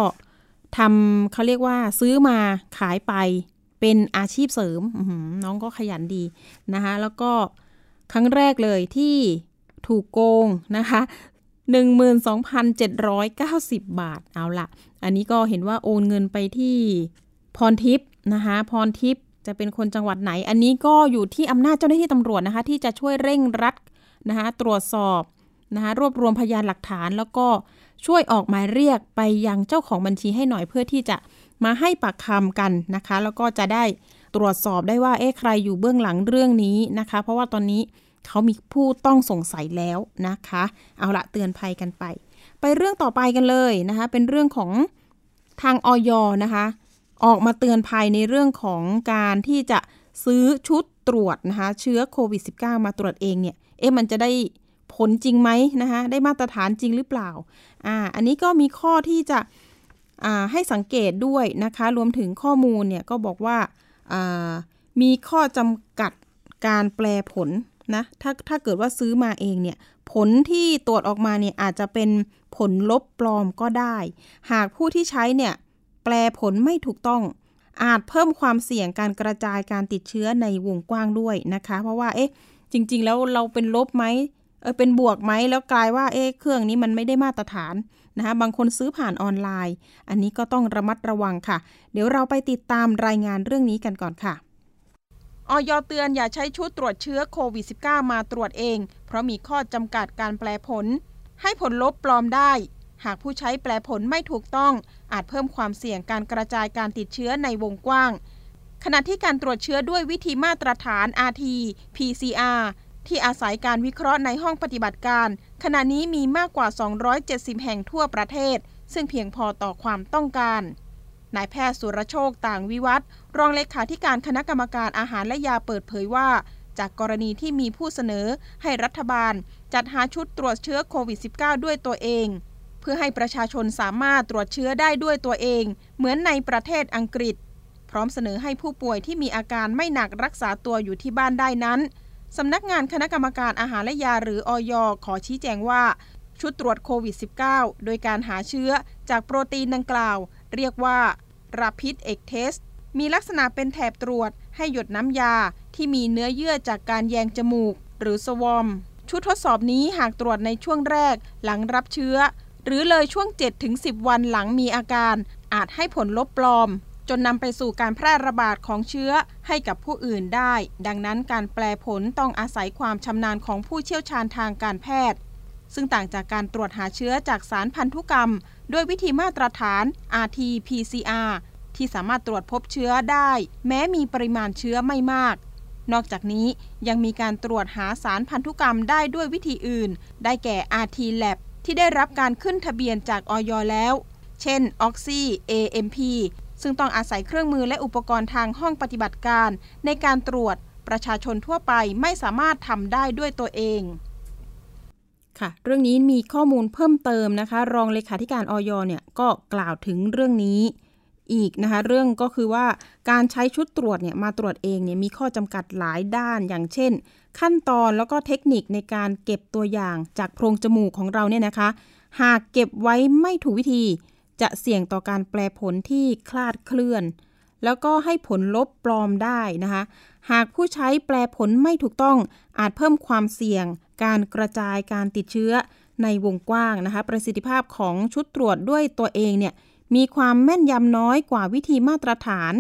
ทำเขาเรียกว่าซื้อมาขายไปเป็นอาชีพเสริม น้องก็ขยันดีนะคะ แล้วก็ครั้งแรกเลยที่ถูกโกงนะคะ12,790 บาท เอาละ อันนี้ก็เห็นว่าโอนเงินไปที่พรทิพย์นะคะ พรทิพย์ จะเป็นคนจังหวัดไหน อันนี้ก็อยู่ที่อำนาจเจ้าหน้าที่ตำรวจนะคะ ที่จะช่วยเร่งรัดนะคะตรวจสอบนะคะรวบรวมพยานหลักฐาน แล้วก็ช่วยออกหมายเรียกไปยังเจ้าของบัญชีให้หน่อยเพื่อที่จะมาให้ปากคำกันนะคะ แล้วก็จะได้ตรวจสอบได้ว่าเอ๊ะใครอยู่เบื้องหลังเรื่องนี้นะคะ เพราะว่าตอนนี้เขามีผู้ต้องสงสัยแล้วนะคะ เอาละเตือนภัยกันไป ไปเรื่องต่อไปกันเลยนะคะ เป็นเรื่องของทางออยนะคะ ออกมาเตือนภัยในเรื่องของการที่จะซื้อชุดตรวจนะคะเชื้อโควิด -19 มาตรวจเองเนี่ย เอ๊ะมันจะได้ผลจริงไหมนะคะได้มาตรฐานจริงหรือเปล่าอ่าอันนี้ก็มีข้อที่จะให้สังเกตด้วยนะคะ รวมถึงข้อมูลเนี่ยก็บอกว่ามีข้อจำกัดการแปลผลนะถ้าถ้าเกิดว่าซื้อมาเองเนี่ยผลที่ตรวจออกมาเนี่ยอาจจะเป็นผลลบปลอมก็ได้ หากผู้ที่ใช้เนี่ย ลผลไม่ถูกต้อง อาจเพิ่มความเสี่ยงการกระจายการติดเชื้อในวงกว้างด้วยนะคะ เพราะว่าเอ๊ะจริง ๆ แล้วเราเป็นลบไหมเออเป็นบวกไหมแล้วกลายว่าเอ๊ะเครื่องนี้มันไม่ได้มาตรฐานนะคะบางคนซื้อผ่านออนไลน์ อันนี้ก็ต้องระมัดระวังค่ะ เดี๋ยวเราไปติดตามรายงานเรื่องนี้กันก่อนค่ะออยเตือนอย่าใช้ชุดตรวจเชื้อโควิด -19 มาตรวจเอง เพราะมีข้อจำกัดการแปลผล ให้ผลลบปลอมได้ หากผู้ใช้แปลผลไม่ถูกต้อง อาจเพิ่มความเสี่ยงการกระจายการติดเชื้อในวงกว้าง ขณะที่การตรวจเชื้อด้วยวิธีมาตรฐาน RT PCR ที่อาศัยการวิเคราะห์ในห้องปฏิบัติการ ขณะนี้มีมากกว่า 270 แห่งทั่วประเทศ ซึ่งเพียงพอต่อความต้องการนายแพทย์สุรโชคต่างวิวัฒรองเลขาธิการคณะกรรมการอาหารและยาเปิดเผยว่า จากกรณีที่มีผู้เสนอให้รัฐบาล จัดหาชุดตรวจเชื้อโควิด -19 ด้วยตัวเอง เพื่อให้ประชาชนสามารถตรวจเชื้อได้ด้วยตัวเอง เหมือนในประเทศอังกฤษ พร้อมเสนอให้ผู้ป่วยที่มีอาการไม่หนักรักษาตัวอยู่ที่บ้านได้นั้นสำนักงานคณะกรรมการอาหารและยาหรืออยขอชี้แจงว่า ชุดตรวจโควิด -19 โดยการหาเชื้อจากโปรตีนดังกล่าว เรียกว่า Rapid Egg Test มีลักษณะเป็นแถบตรวจให้หยดน้ำยาที่มีเนื้อเยื่อจากการแยงจมูก หรือสวอม ชุดทดสอบนี้หากตรวจในช่วงแรกหลังรับเชื้อ หรือเลยช่วง 7-10 วันหลังมีอาการ อาจให้ผลลบปลอม จนนำไปสู่การแพร่ระบาดของเชื้อให้กับผู้อื่นได้ ดังนั้นการแปลผลต้องอาศัยความชำนาญของผู้เชี่ยวชาญทางการแพทย์ ซึ่งต่างจากการตรวจหาเชื้อจากสารพันธุกรรมโดยวิธีมาตรฐาน RT-PCR ที่สามารถตรวจพบเชื้อได้ แม้มีปริมาณเชื้อไม่มาก นอกจากนี้ยังมีการตรวจหาสารพันธุกรรมได้ด้วยวิธีอื่น ได้แก่ RT-Lab ที่ได้รับการขึ้นทะเบียนจากออยแล้ว เช่น Oxy AMP ซึ่งต้องอาศัยเครื่องมือและอุปกรณ์ทางห้องปฏิบัติการ ในการตรวจประชาชนทั่วไปไม่สามารถทำได้ด้วยตัวเองค่ะเรื่องนี้มีข้อมูลเพิ่มเติมนะคะ รองเลขาธิการออยเนี่ยก็กล่าวถึงเรื่องนี้อีกนะคะ เรื่องก็คือว่าการใช้ชุดตรวจเนี่ยมาตรวจเองเนี่ยมีข้อจำกัดหลายด้านอย่างเช่น ขั้นตอนแล้วก็เทคนิคในการเก็บตัวอย่างจากโพรงจมูกของเราเนี่ยนะคะ หากเก็บไว้ไม่ถูกวิธี จะเสี่ยงต่อการแปลผลที่คลาดเคลื่อน แล้วก็ให้ผลลบปลอมได้นะคะ หากผู้ใช้แปลผลไม่ถูกต้องอาจเพิ่มความเสี่ยง การกระจายการติดเชื้อในวงกว้างนะคะ ประสิทธิภาพของชุดตรวจด้วยตัวเองเนี่ยมีความแม่นยำน้อยกว่าวิธีมาตรฐาน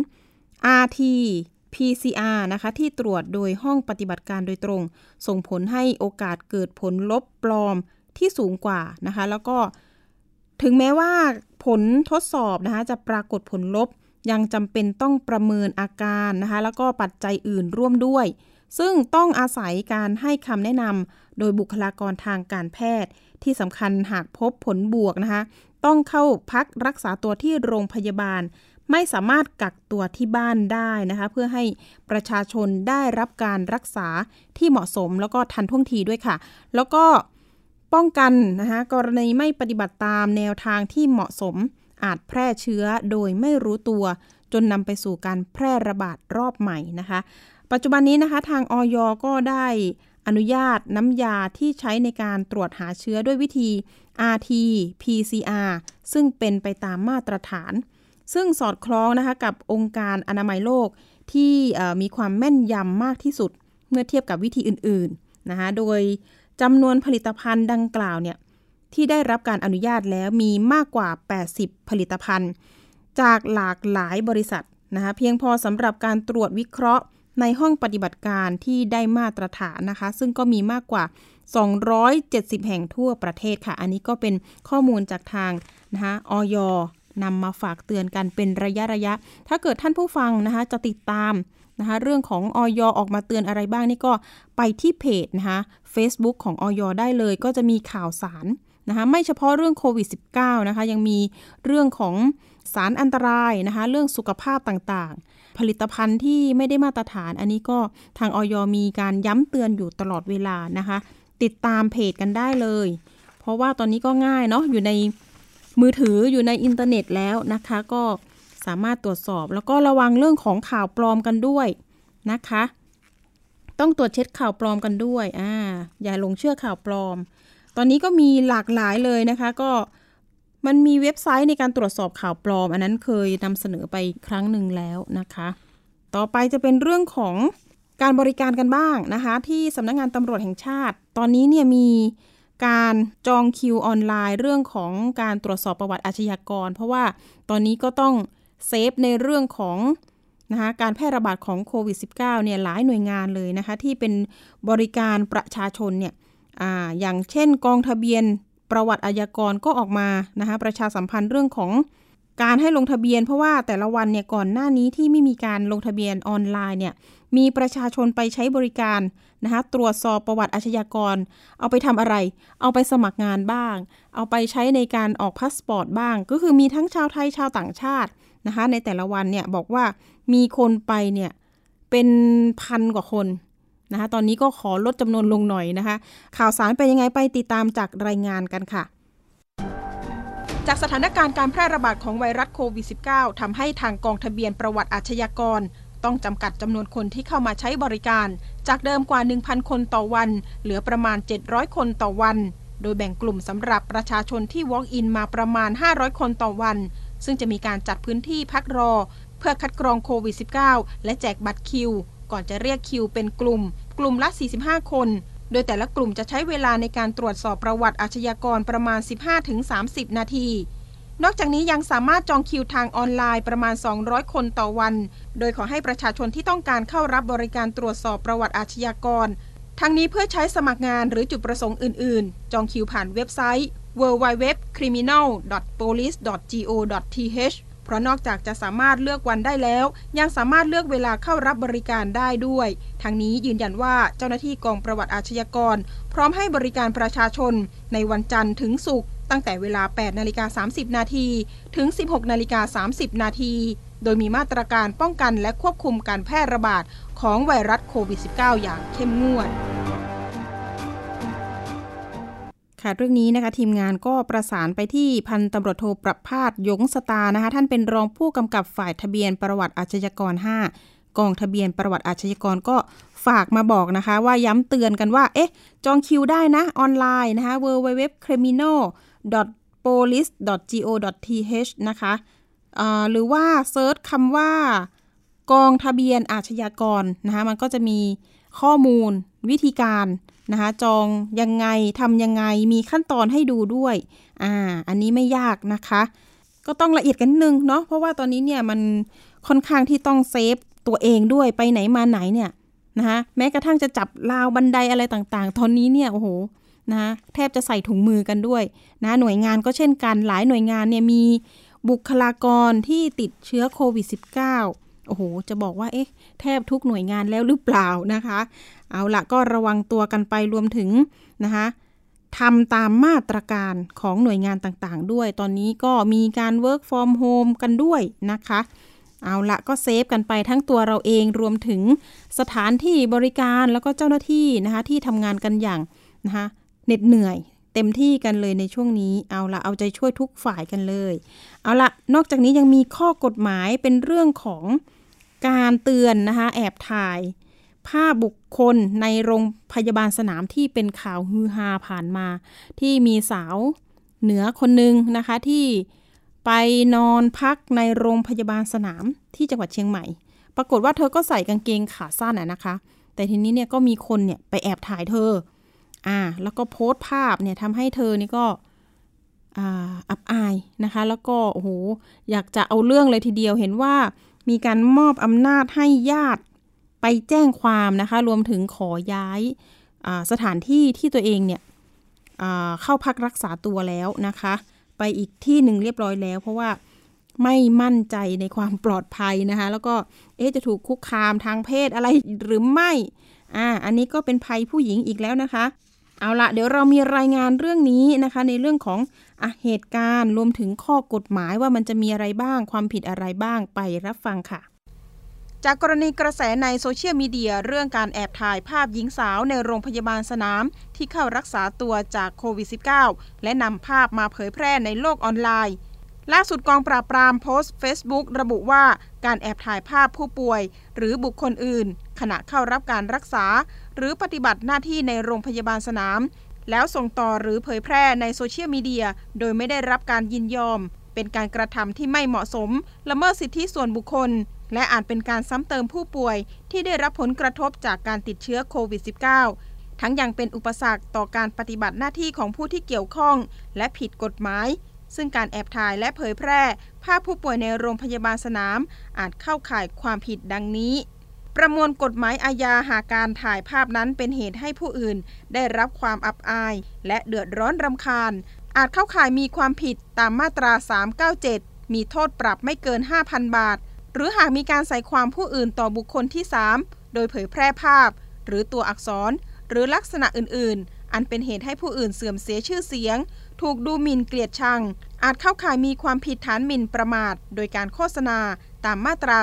RT PCR นะคะที่ตรวจโดยห้องปฏิบัติการโดยตรง ส่งผลให้โอกาสเกิดผลลบปลอมที่สูงกว่านะคะ แล้วก็ถึงแม้ว่าผลทดสอบนะคะจะปรากฏผลลบยังจำเป็นต้องประเมินอาการนะคะ แล้วก็ปัจจัยอื่นร่วมด้วย ซึ่งต้องอาศัยการให้คำแนะนำโดยบุคลากรทางการแพทย์ ที่สำคัญหากพบผลบวกนะคะ ต้องเข้าพักรักษาตัวที่โรงพยาบาล ไม่สามารถกักตัวที่บ้านได้นะคะ เพื่อให้ประชาชนได้รับการรักษาที่เหมาะสมแล้วก็ทันท่วงทีด้วยค่ะ แล้วก็ป้องกันนะคะกรณีไม่ปฏิบัติตามแนวทางที่เหมาะสมอาจแพร่เชื้อโดยไม่รู้ตัว จนนำไปสู่การแพร่ระบาดรอบใหม่นะคะ ปัจจุบันนี้นะคะทางออยก็ได้อนุญาตน้ำยาที่ใช้ในการตรวจหาเชื้อด้วยวิธี RT PCR ซึ่งเป็นไปตามมาตรฐาน ซึ่งสอดคล้องนะคะกับองค์การอนามัยโลกที่มีความแม่นยำมากที่สุด เมื่อเทียบกับวิธีอื่นๆนะคะโดยจำนวนผลิตภัณฑ์ดังกล่าวเนี่ยที่ได้รับการอนุญาตแล้วมีมากกว่า 80 ผลิตภัณฑ์ จากหลากหลายบริษัทนะคะเพียงพอสำหรับการตรวจวิเคราะห์ในห้องปฏิบัติการที่ได้มาตรฐานนะคะ ซึ่งก็มีมากกว่า 270 แห่งทั่วประเทศค่ะ อันนี้ก็เป็นข้อมูลจากทางนะคะออย นำมาฝากเตือนกันเป็นระยะระยะ ถ้าเกิดท่านผู้ฟังนะคะจะติดตามนะคะเรื่องของออยออกมาเตือนอะไรบ้างนี่ก็ไปที่เพจนะคะ Facebook ของออยได้เลย ก็จะมีข่าวสารนะคะไม่เฉพาะเรื่องโควิด -19 นะคะยังมีเรื่องของสารอันตรายนะคะเรื่องสุขภาพต่างๆ ผลิตภัณฑ์ที่ไม่ได้มาตรฐาน อันนี้ก็ทางออยมีการย้ำเตือนอยู่ตลอดเวลานะคะ ติดตามเพจกันได้เลย เพราะว่าตอนนี้ก็ง่ายเนาะอยู่ใน มือถืออยู่ในอินเทอร์เน็ตแล้วนะคะ ก็สามารถตรวจสอบ แล้วก็ระวังเรื่องของข่าวปลอมกันด้วยนะคะ ต้องตรวจเช็คข่าวปลอมกันด้วยอ่าอย่าหลงเชื่อข่าวปลอม ตอนนี้ก็มีหลากหลายเลยนะคะ ก็มันมีเว็บไซต์ในการตรวจสอบข่าวปลอม อันนั้นเคยนำเสนอไปครั้งหนึ่งแล้วนะคะ ต่อไปจะเป็นเรื่องของการบริการกันบ้างนะคะ ที่สำนักงงานตำรวจแห่งชาติ ตอนนี้เนี่ยมี การจองคิวออนไลน์ เรื่องของการตรวจสอบประวัติอาชญากร เพราะว่าตอนนี้ก็ต้องเซฟในเรื่องของนะคะการแพร่ระบาดของโควิด -19 เนี่ยหลายหน่วยงานเลยนะคะที่เป็นบริการประชาชนเนี่ยออย่างเช่นกองทะเบียนประวัติอาชญากรก็ออกมานะคะประชาสัมพันธ์เรื่องของ การให้ลงทะเบียนเพราะว่าแต่ละวันเนี่ยก่อนหน้านี้ที่ไม่มีการลงทะเบียนออนไลน์เนี่ยมีประชาชนไปใช้บริการนะคะตรวจสอบประวัติอาชญากร เอาไปทำอะไร เอาไปสมัครงานบ้าง เอาไปใช้ในการออกพาสปอร์ตบ้าง ก็คือมีทั้งชาวไทยชาวต่างชาตินะคะในแต่ละวันเนี่ยบอกว่ามีคนไปเนี่ยเป็นพันกว่าคนนะคะตอนนี้ก็ขอลดจำนวนลงหน่อยนะคะข่าวสารเป็นยังไงไปติดตามจากรายงานกันค่ะ จากสถานการณ์การแพร่ระบาดของไวรัสโควิด -19 ทำให้ทางกองทะเบียนประวัติอาชญากร ต้องจำกัดจำนวนคนที่เข้ามาใช้บริการ จากเดิมกว่า 1,000 คนต่อวัน เหลือประมาณ 700 คนต่อวัน โดยแบ่งกลุ่มสำหรับประชาชนที่ Walk-in มาประมาณ 500 คนต่อวัน ซึ่งจะมีการจัดพื้นที่พักรอ เพื่อคัดกรองโควิด -19 และแจกบัตรคิว ก่อนจะเรียกคิวเป็นกลุ่ม กลุ่มละ 45 คน โดยแต่ละกลุ่มจะใช้เวลาในการตรวจสอบประวัติอาชญากรประมาณ 15-30 นาที นอกจากนี้ยังสามารถจองคิวทางออนไลน์ประมาณ 200 คนต่อวัน โดยขอให้ประชาชนที่ต้องการเข้ารับบริการตรวจสอบประวัติอาชญากร ทั้งนี้เพื่อใช้สมัครงานหรือจุดประสงค์อื่น ๆ จองคิวผ่านเว็บไซต์ www.criminal.police.go.th เพราะนอกจากจะสามารถเลือกวันได้แล้ว ยังสามารถเลือกเวลาเข้ารับบริการได้ด้วย ทั้งนี้ยืนยันว่าเจ้าหน้าที่กองประวัติอาชญากร พร้อมให้บริการประชาชน ในวันจันทร์ถึงศุกร์ตั้งแต่เวลา 8 นาฬิกา 30 นาทีถึง 16 นาฬิกา 30 นาที โดยมีมาตรการป้องกันและควบคุมการแพร่ระบาดของไวรัสโควิด -19 อย่างเข้มงวด ค่ะเรื่องนี้นะคะทีมงานก็ประสานไปที่พันตำรวจโทประพาสยงสตานะคะท่านเป็นรองผู้กำกับฝ่ายทะเบียนประวัติอาชญากร 5 กองทะเบียนประวัติอาชญากรก็ฝากมาบอกนะคะ ว่าย้ำเตือนกันว่า เอ๊ะ จองคิวได้นะ ออนไลน์นะคะ www.criminal.police.go.th นะคะหรือว่าเซิร์ชคำว่ากองทะเบียนอาชญากรนะคะมันก็จะมีข้อมูล วิธีการนะคะจองยังไงทำยังไงมีขั้นตอนให้ดูด้วยอ่าอันนี้ไม่ยากนะคะ ก็ต้องละเอียดกันนึงเนาะเพราะว่าตอนนี้เนี่ยมันค่อนข้างที่ต้องเซฟตัวเองด้วยไปไหนมาไหนเนี่ยนะคะแม้กระทั่งจะจับราวบันไดอะไรต่างๆ ตอนนี้เนี่ยโอ้โหนะแทบจะใส่ถุงมือกันด้วยนะหน่วยงานก็เช่นกันหลายหน่วยงานเนี่ยมีบุคลากรที่ติดเชื้อโควิด -19 โอ้โห จะบอกว่าเอ๊ะแทบทุกหน่วยงานแล้วหรือเปล่านะคะ เอาละก็ระวังตัวกันไปรวมถึงนะคะทำตามมาตรการของหน่วยงานต่างๆ ด้วย ตอนนี้ก็มีการ work from home กันด้วยนะคะ เอาละก็เซฟกันไปทั้งตัวเราเองรวมถึงสถานที่บริการแล้วก็เจ้าหน้าที่นะคะที่ทำงานกันอย่างนะคะเหน็ดเหนื่อยเต็มที่กันเลยในช่วงนี้ เอาละเอาใจช่วยทุกฝ่ายกันเลย เอาละนอกจากนี้ยังมีข้อกฎหมายเป็นเรื่องของการเตือนนะคะแอบถ่าย ภาพบุคคลในโรงพยาบาลสนามที่เป็นข่าวฮือฮาผ่านมา ที่มีสาวเหนือคนหนึ่งนะคะที่ไปนอนพักในโรงพยาบาลสนามที่จังหวัดเชียงใหม่ ปรากฏว่าเธอก็ใส่กางเกงขาสั้นอะนะคะ แต่ทีนี้เนี่ยก็มีคนเนี่ยไปแอบถ่ายเธอ อ่า แล้วก็โพสต์ภาพเนี่ยทำให้เธอนี่ก็อับอายนะคะ แล้วก็โอ้โหอยากจะเอาเรื่องเลยทีเดียวเห็นว่ามีการมอบอำนาจให้ญาติ ไปแจ้งความนะคะ รวมถึงขอย้ายสถานที่ที่ตัวเองเนี่ยเข้าพักรักษาตัวแล้วนะคะ ไปอีกที่หนึ่งเรียบร้อยแล้ว เพราะว่าไม่มั่นใจในความปลอดภัยนะคะ แล้วก็เอ๊จะถูกคุกคามทางเพศอะไรหรือไม่อ่าอันนี้ก็เป็นภัยผู้หญิงอีกแล้วนะคะ เอาละเดี๋ยวเรามีรายงานเรื่องนี้นะคะ ในเรื่องของอเหตุการณ์รวมถึงข้อกฎหมายว่ามันจะมีอะไรบ้าง ความผิดอะไรบ้างไปรับฟังค่ะ จากกรณีกระแสในโซเชียลมีเดียเรื่องการแอบถ่ายภาพหญิงสาวในโรงพยาบาลสนาม ที่เข้ารักษาตัวจากโควิด -19 และนำภาพมาเผยแพร่ในโลกออนไลน์ ล่าสุดกองปราบปรามโพสต์ Facebook ระบุว่าการแอบถ่ายภาพผู้ป่วย หรือบุคคลอื่น ขณะเข้ารับการรักษา หรือปฏิบัติหน้าที่ในโรงพยาบาลสนาม แล้วส่งต่อหรือเผยแพร่ในโซเชียลมีเดียโดยไม่ได้รับการยินยอม เป็นการกระทำที่ไม่เหมาะสม ละเมิดสิทธิส่วนบุคคล และอาจเป็นการซ้ำเติมผู้ป่วยที่ได้รับผลกระทบจากการติดเชื้อโควิด -19 ทั้งยังเป็นอุปสรรคต่อการปฏิบัติหน้าที่ของผู้ที่เกี่ยวข้อง และผิดกฎหมาย ซึ่งการแอบถ่ายและเผยแพร่ ภาพผู้ป่วยในโรงพยาบาลสนาม อาจเข้าข่ายความผิดดังนี้ ประมวลกฎหมายอาญาหากการถ่ายภาพนั้นเป็นเหตุให้ผู้อื่น ได้รับความอับอาย และเดือดร้อนรำคาญ อาจเข้าข่ายมีความผิดตามมาตรา 397 มีโทษปรับไม่เกิน 5,000 บาท หรือหากมีการใส่ความผู้อื่นต่อบุคคลที่ 3 โดยเผยแพร่ภาพ หรือตัวอักษร หรือลักษณะอื่น ๆ อันเป็นเหตุให้ผู้อื่นเสื่อมเสียชื่อเสียง ถูกดูหมิ่นเกลียดชัง อาจเข้าข่ายมีความผิดฐานหมิ่นประมาท โดยการโฆษณาตามมาตรา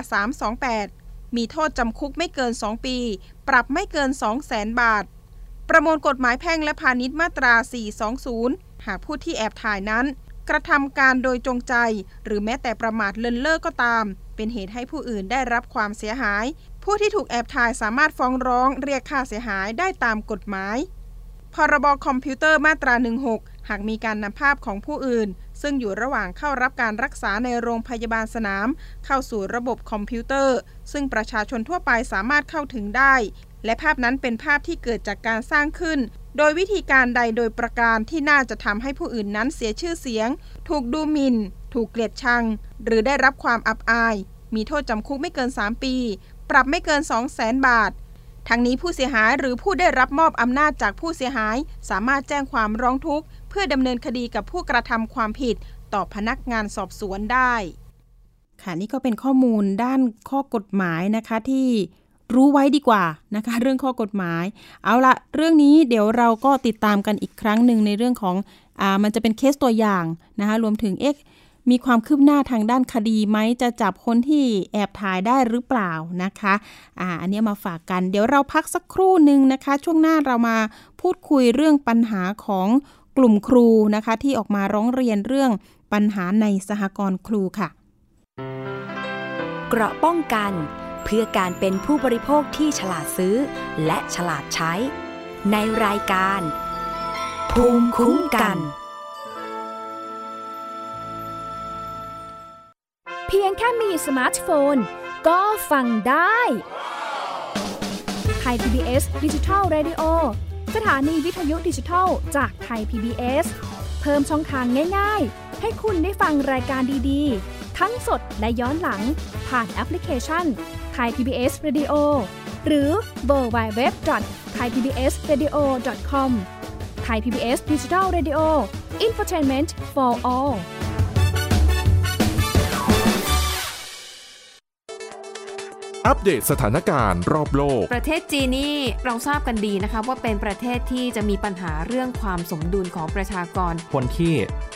328 มีโทษจำคุกไม่เกิน 2 ปี ปรับไม่เกิน 2 0 0แสนบาท ประมวลกฎหมายแพ่งและพาณิชย์มาตรา 420 หากผู้ที่แอบถ่ายนั้น กระทำการโดยจงใจ หรือแม้แต่ประมาทเลินเล่อก็ตาม เป็นเหตุให้ผู้อื่นได้รับความเสียหาย ผู้ที่ถูกแอบถ่ายสามารถฟ้องร้องเรียกค่าเสียหายได้ตามกฎหมาย พรบคอมพิวเตอร์มาตรา 16 หากมีการนำภาพของผู้อื่น ซึ่งอยู่ระหว่างเข้ารับการรักษาในโรงพยาบาลสนาม เข้าสู่ระบบคอมพิวเตอร์ ซึ่งประชาชนทั่วไปสามารถเข้าถึงได้ และภาพนั้นเป็นภาพที่เกิดจากการสร้างขึ้น โดยวิธีการใดโดยประการที่น่าจะทำให้ผู้อื่นนั้นเสียชื่อเสียง ถูกดูหมิ่น ถูกเกลียดชัง หรือได้รับความอับอาย มีโทษจำคุกไม่เกิน 3 ปี ปรับไม่เกิน 2 0 0แสนบาท ทั้งนี้ผู้เสียหายหรือผู้ได้รับมอบอำนาจจากผู้เสียหาย สามารถแจ้งความร้องทุกข์ เพื่อดำเนินคดีกับผู้กระทำความผิด ต่อพนักงานสอบสวนได้ ค่ะนี่ก็เป็นข้อมูลด้านข้อกฎหมายนะคะที่ รู้ไว้ดีกว่านะคะ เรื่องข้อกฎหมาย เอาละเรื่องนี้เดี๋ยวเราก็ติดตามกันอีกครั้งหนึ่งในเรื่องของอ่ามันจะเป็นเคสตัวอย่างนะคะรวมถึงเอ๊ะมีความคืบหน้าทางด้านคดีไหมจะจับคนที่แอบถ่ายได้หรือเปล่านะคะอ่าอันนี้มาฝากกัน เดี๋ยวเราพักสักครู่หนึ่งนะคะ ช่วงหน้าเรามาพูดคุยเรื่องปัญหาของกลุ่มครูนะคะ ที่ออกมาร้องเรียนเรื่องปัญหาในสหกรณ์ครูค่ะ เกราะป้องกัน เพื่อการเป็นผู้บริโภคที่ฉลาดซื้อ และฉลาดใช้ ในรายการ ภูมิคุ้มกัน เพียงแค่มีสมาร์ทโฟน ก็ฟังได้ Thai PBS Digital Radio สถานีวิทยุดิจิทัลจากไทย PBS เพิ่มช่องทางง่าย ๆ ให้คุณได้ฟังรายการดีๆ ทั้งสดและย้อนหลังผ่านแอปพลิเคชัน Thai PBS Radio หรือเว็บ thaipbsradio.com ไทยพีบีเอส Digital Radio Infotainment for all อัปเดตสถานการณ์รอบโลก ประเทศจีนนี่เราทราบกันดีนะคะว่าเป็นประเทศที่จะมีปัญหาเรื่องความสมดุลของประชากร คนที่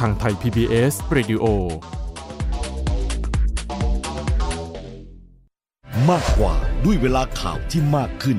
ทางไทย PBS Radio มากกว่าด้วยเวลาข่าวที่มากขึ้น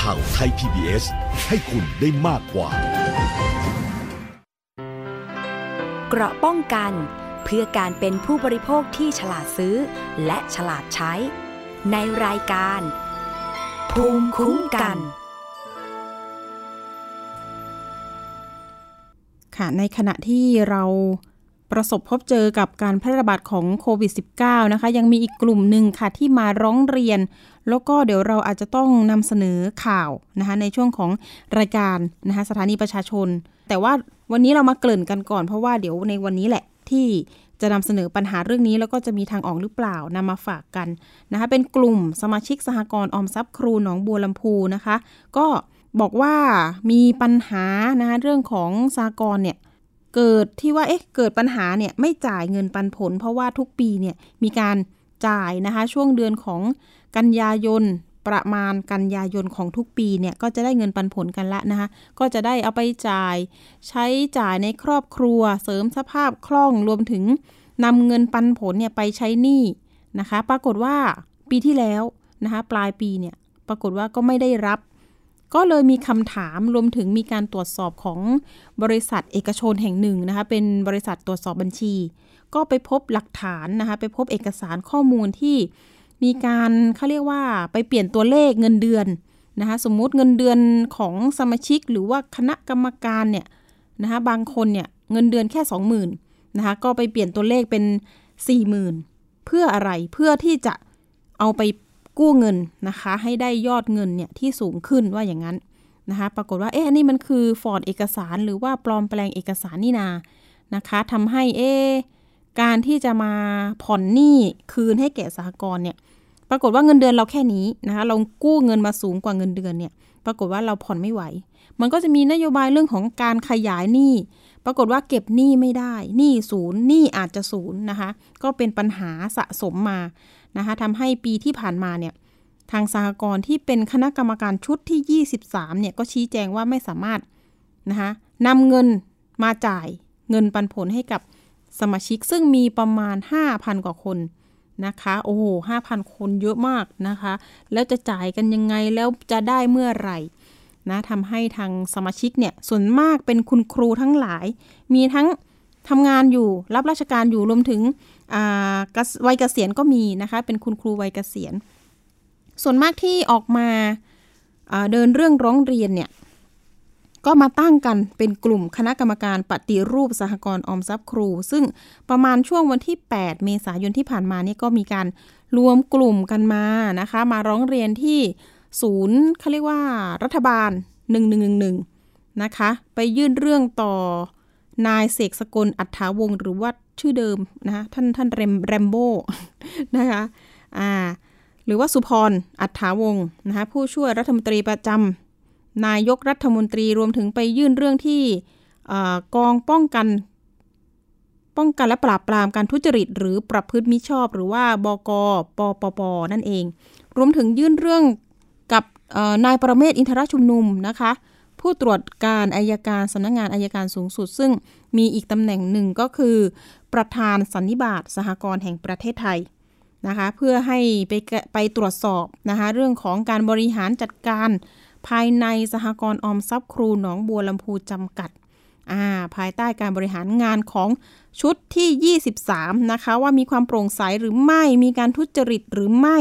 ข่าวไทย PBS ให้คุณได้มากกว่า เกราะป้องกัน เพื่อการเป็นผู้บริโภคที่ฉลาดซื้อ และฉลาดใช้ ในรายการ ภูมิคุ้มกัน ค่ะในขณะที่เรา ประสบพบเจอกับการแพร่ระบาดของโควิด -19 นะคะ ยังมีอีกกลุ่มหนึ่งค่ะที่มาร้องเรียน แล้วก็เดี๋ยวเราอาจจะต้องนำเสนอข่าวนะคะในช่วงของรายการนะคะสถานีประชาชน แต่ว่าวันนี้เรามาเกริ่นกันก่อน เพราะว่าเดี๋ยวในวันนี้แหละที่จะนำเสนอปัญหาเรื่องนี้แล้วก็จะมีทางออกหรือเปล่านำมาฝากกันนะคะเป็นกลุ่มสมาชิกสหกรณ์ออมทรัพย์ครูหนองบัวลำพูนะคะ ก็บอกว่ามีปัญหานะคะเรื่องของสหกรณ์เนี่ย เกิดที่ว่าเอ๊ะเกิดปัญหาเนี่ยไม่จ่ายเงินปันผล เพราะว่าทุกปีเนี่ยมีการจ่ายนะคะช่วงเดือนของกันยายนประมาณกันยายนของทุกปีเนี่ยก็จะได้เงินปันผลกันละนะคะก็จะได้เอาไปจ่าย ใช้จ่ายในครอบครัว เสริมสภาพคล่องรวมถึงนำเงินปันผลเนี่ยไปใช้หนี้นะคะ ปรากฏว่าปีที่แล้วนะคะปลายปีเนี่ยปรากฏว่าก็ไม่ได้รับ ก็เลยมีคำถามรวมถึงมีการตรวจสอบของบริษัทเอกชนแห่งหนึ่งนะคะ เป็นบริษัทตรวจสอบบัญชี ก็ไปพบหลักฐานนะคะ ไปพบเอกสารข้อมูลที่มีการเขาเรียกว่าไปเปลี่ยนตัวเลขเงินเดือนนะคะสมมุติเงินเดือนของสมาชิกหรือว่าคณะกรรมการเนี่ยนะคะบางคนเนี่ยเงินเดือนแค่ 20,000นะคะก็ไปเปลี่ยนตัวเลขเป็น 40,000 เพื่ออะไรเพื่อที่จะเอาไป กู้เงินนะคะ ให้ได้ยอดเงินเนี่ยที่สูงขึ้นว่าอย่างนั้นนะคะ ปรากฏว่าเอ๊ะนนี้มันคือฟอร์ดเอกสารหรือว่าปลอมแปลงเอกสารนี่นานะคะทำให้เอ๊การที่จะมาผ่อนหนี้คืนให้แก่สหกรณ์เนี่ยปรากฏว่าเงินเดือนเราแค่นี้นะคะเรากู้เงินมาสูงกว่าเงินเดือนเนี่ยปรากฏว่าเราผ่อนไม่ไหว มันก็จะมีนโยบายเรื่องของการขยายหนี้ปรากฏว่าเก็บหนี้ไม่ได้หนี้ศูนย์หนี้อาจจะศูนย์นะคะ ก็เป็นปัญหาสะสมมา นะคะทำให้ปีที่ผ่านมาเนี่ยทางสหกรณ์ที่เป็นคณะกรรมการชุดที่ 23 เนี่ยก็ชี้แจงว่าไม่สามารถนะคะนำเงินมาจ่ายเงินปันผลให้กับสมาชิกซึ่งมีประมาณ 5,000 กว่าคนนะคะ โอ้โห5,000 คนเยอะมากนะคะ แล้วจะจ่ายกันยังไงแล้วจะได้เมื่อไหร่นะทำให้ทางสมาชิกเนี่ยส่วนมากเป็นคุณครูทั้งหลาย มีทั้งทำงานอยู่รับราชการอยู่รวมถึง วัยเกษียณก็มีนะคะ เป็นคุณครูวัยเกษียณ ส่วนมากที่ออกมาเดินเรื่องร้องเรียนเนี่ย ก็มาตั้งกันเป็นกลุ่มคณะกรรมการปฏิรูปสหกรณ์ออมทรัพย์ครู ซึ่งประมาณช่วงวันที่ 8 เมษายนที่ผ่านมานี่ก็มีการรวมกลุ่มกันมานะคะ มาร้องเรียนที่ศูนย์เขาเรียกว่ารัฐบาล 1111 นะคะ ไปยื่นเรื่องต่อ นายเสกสกลอัฏฐาวงหรือว่าชื่อเดิมนะคะท่านท่านเรมแรมโบ้นะคะอ่าหรือว่าสุพรอัฏฐาวงนะคะผู้ช่วยรัฐมนตรีประจำนายกรัฐมนตรีรวมถึงไปยื่นเรื่องที่กองป้องกันป้องกันและปราบปรามการทุจริต หรือประพฤติมิชอบ หรือว่าบกปปปนั่นเอง รวมถึงยื่นเรื่องกับนายประเมศอินทรชุมนุมนะคะ ผู้ตรวจการอายการสำนักงงานอายการสูงสุด ซึ่งมีอีกตำแหน่งหนึ่งก็คือ ประธานสันนิบาตสหกรณ์แห่งประเทศไทยนะคะเพื่อให้ไปไปตรวจสอบนะคะเรื่องของการบริหารจัดการภายในสหกรณ์ออมทรัพย์ครูหนองบัวลำพูจำกัดอ่าภายใต้การบริหารงานของชุดที่ 23 นะคะ ว่ามีความโปร่งใสหรือไม่มีการทุจริตหรือไม่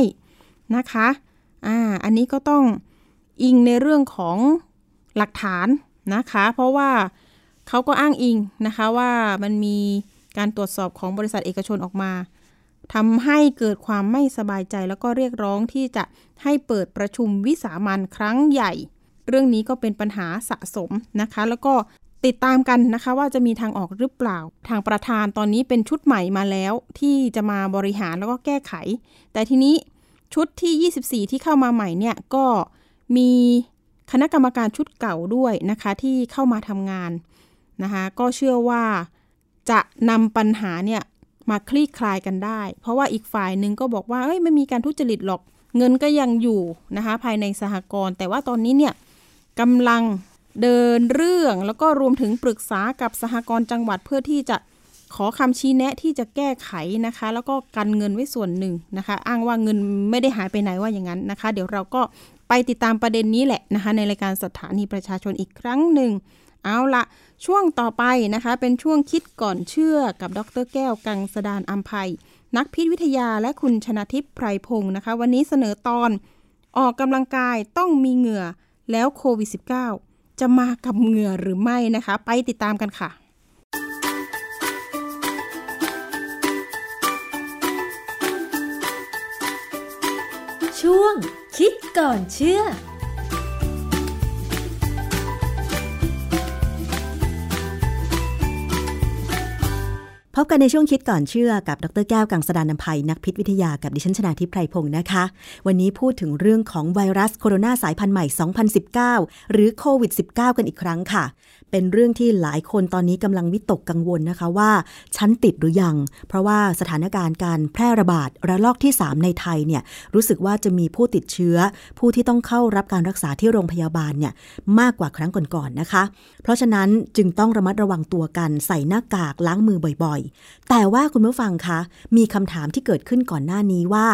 นะคะอ่าอันนี้ก็ต้องอิงในเรื่องของ หลักฐานนะคะ เพราะว่าเขาก็อ้างอิงนะคะว่ามันมีการตรวจสอบของบริษัทเอกชนออกมาทำให้เกิดความไม่สบายใจแล้วก็เรียกร้องที่จะให้เปิดประชุมวิสามันครั้งใหญ่ เรื่องนี้ก็เป็นปัญหาสะสมนะคะ แล้วก็ติดตามกันนะคะว่าจะมีทางออกหรือเปล่า ทางประธานตอนนี้เป็นชุดใหม่มาแล้ว ที่จะมาบริหารแล้วก็แก้ไข แต่ทีนี้ชุดที่ 24 ที่เข้ามาใหม่เนี่ยก็มี คณะกรรมการชุดเก่าด้วยนะคะที่เข้ามาทำงานนะคะก็เชื่อว่าจะนำปัญหาเนี่ยมาคลี่คลายกันได้ เพราะว่าอีกฝ่ายหนึ่งก็บอกว่าเอ้ยไม่มีการทุจริตหรอกเงินก็ยังอยู่นะคะภายในสหกรณ์แต่ว่าตอนนี้เนี่ยกำลังเดินเรื่องแล้วก็รวมถึงปรึกษากับสหกรณ์จังหวัดเพื่อที่จะขอคำชี้แนะที่จะแก้ไขนะคะ แล้วก็กันเงินไว้ส่วนหนึ่งนะคะ อ้างว่าเงินไม่ได้หายไปไหนว่าอย่างนั้นนะคะ เดี๋ยวเราก็ ไปติดตามประเด็นนี้แหละนะคะ ในรายการสถานีประชาชนอีกครั้งหนึ่ง เอาละช่วงต่อไปนะคะ เป็นช่วงคิดก่อนเชื่อกับดรแก้วกังสดานอัมภัย นักพิษวิทยาและคุณชนะทิพย์ไพรพงศ์นะคะ วันนี้เสนอตอนออกกำลังกายต้องมีเหงื่อแล้วโควิด -19 จะมากับเหงื่อหรือไม่นะคะ ไปติดตามกันค่ะช่วง คิดก่อนเชื่อ พบกันในช่วงคิดก่อนเชื่อกับดรแก้วกังสดานนภัยนักพิษวิทยากับดิฉันชนาทิพไพรพงศ์นะคะ วันนี้พูดถึงเรื่องของไวรัสโคโรนาสายพันธุ์ใหม่ 2019 หรือโควิด -19 กันอีกครั้งค่ะ เป็นเรื่องที่หลายคนตอนนี้กำลังวิตกกังวลนะคะว่าฉันติดหรือยัง เพราะว่าสถานการณ์การแพร่ระบาดระลอกที่ 3 ในไทยเนี่ยรู้สึกว่าจะมีผู้ติดเชื้อ ผู้ที่ต้องเข้ารับการรักษาที่โรงพยาบาลเนี่ยมากกว่าครั้งก่อนๆนะคะ เพราะฉะนั้นจึงต้องระมัดระวังตัวกันใส่หน้ากากล้างมือบ่อยแต่ว่าคุณผู้ฟังคะ มีคำถามที่เกิดขึ้นก่อนหน้านี้ว่า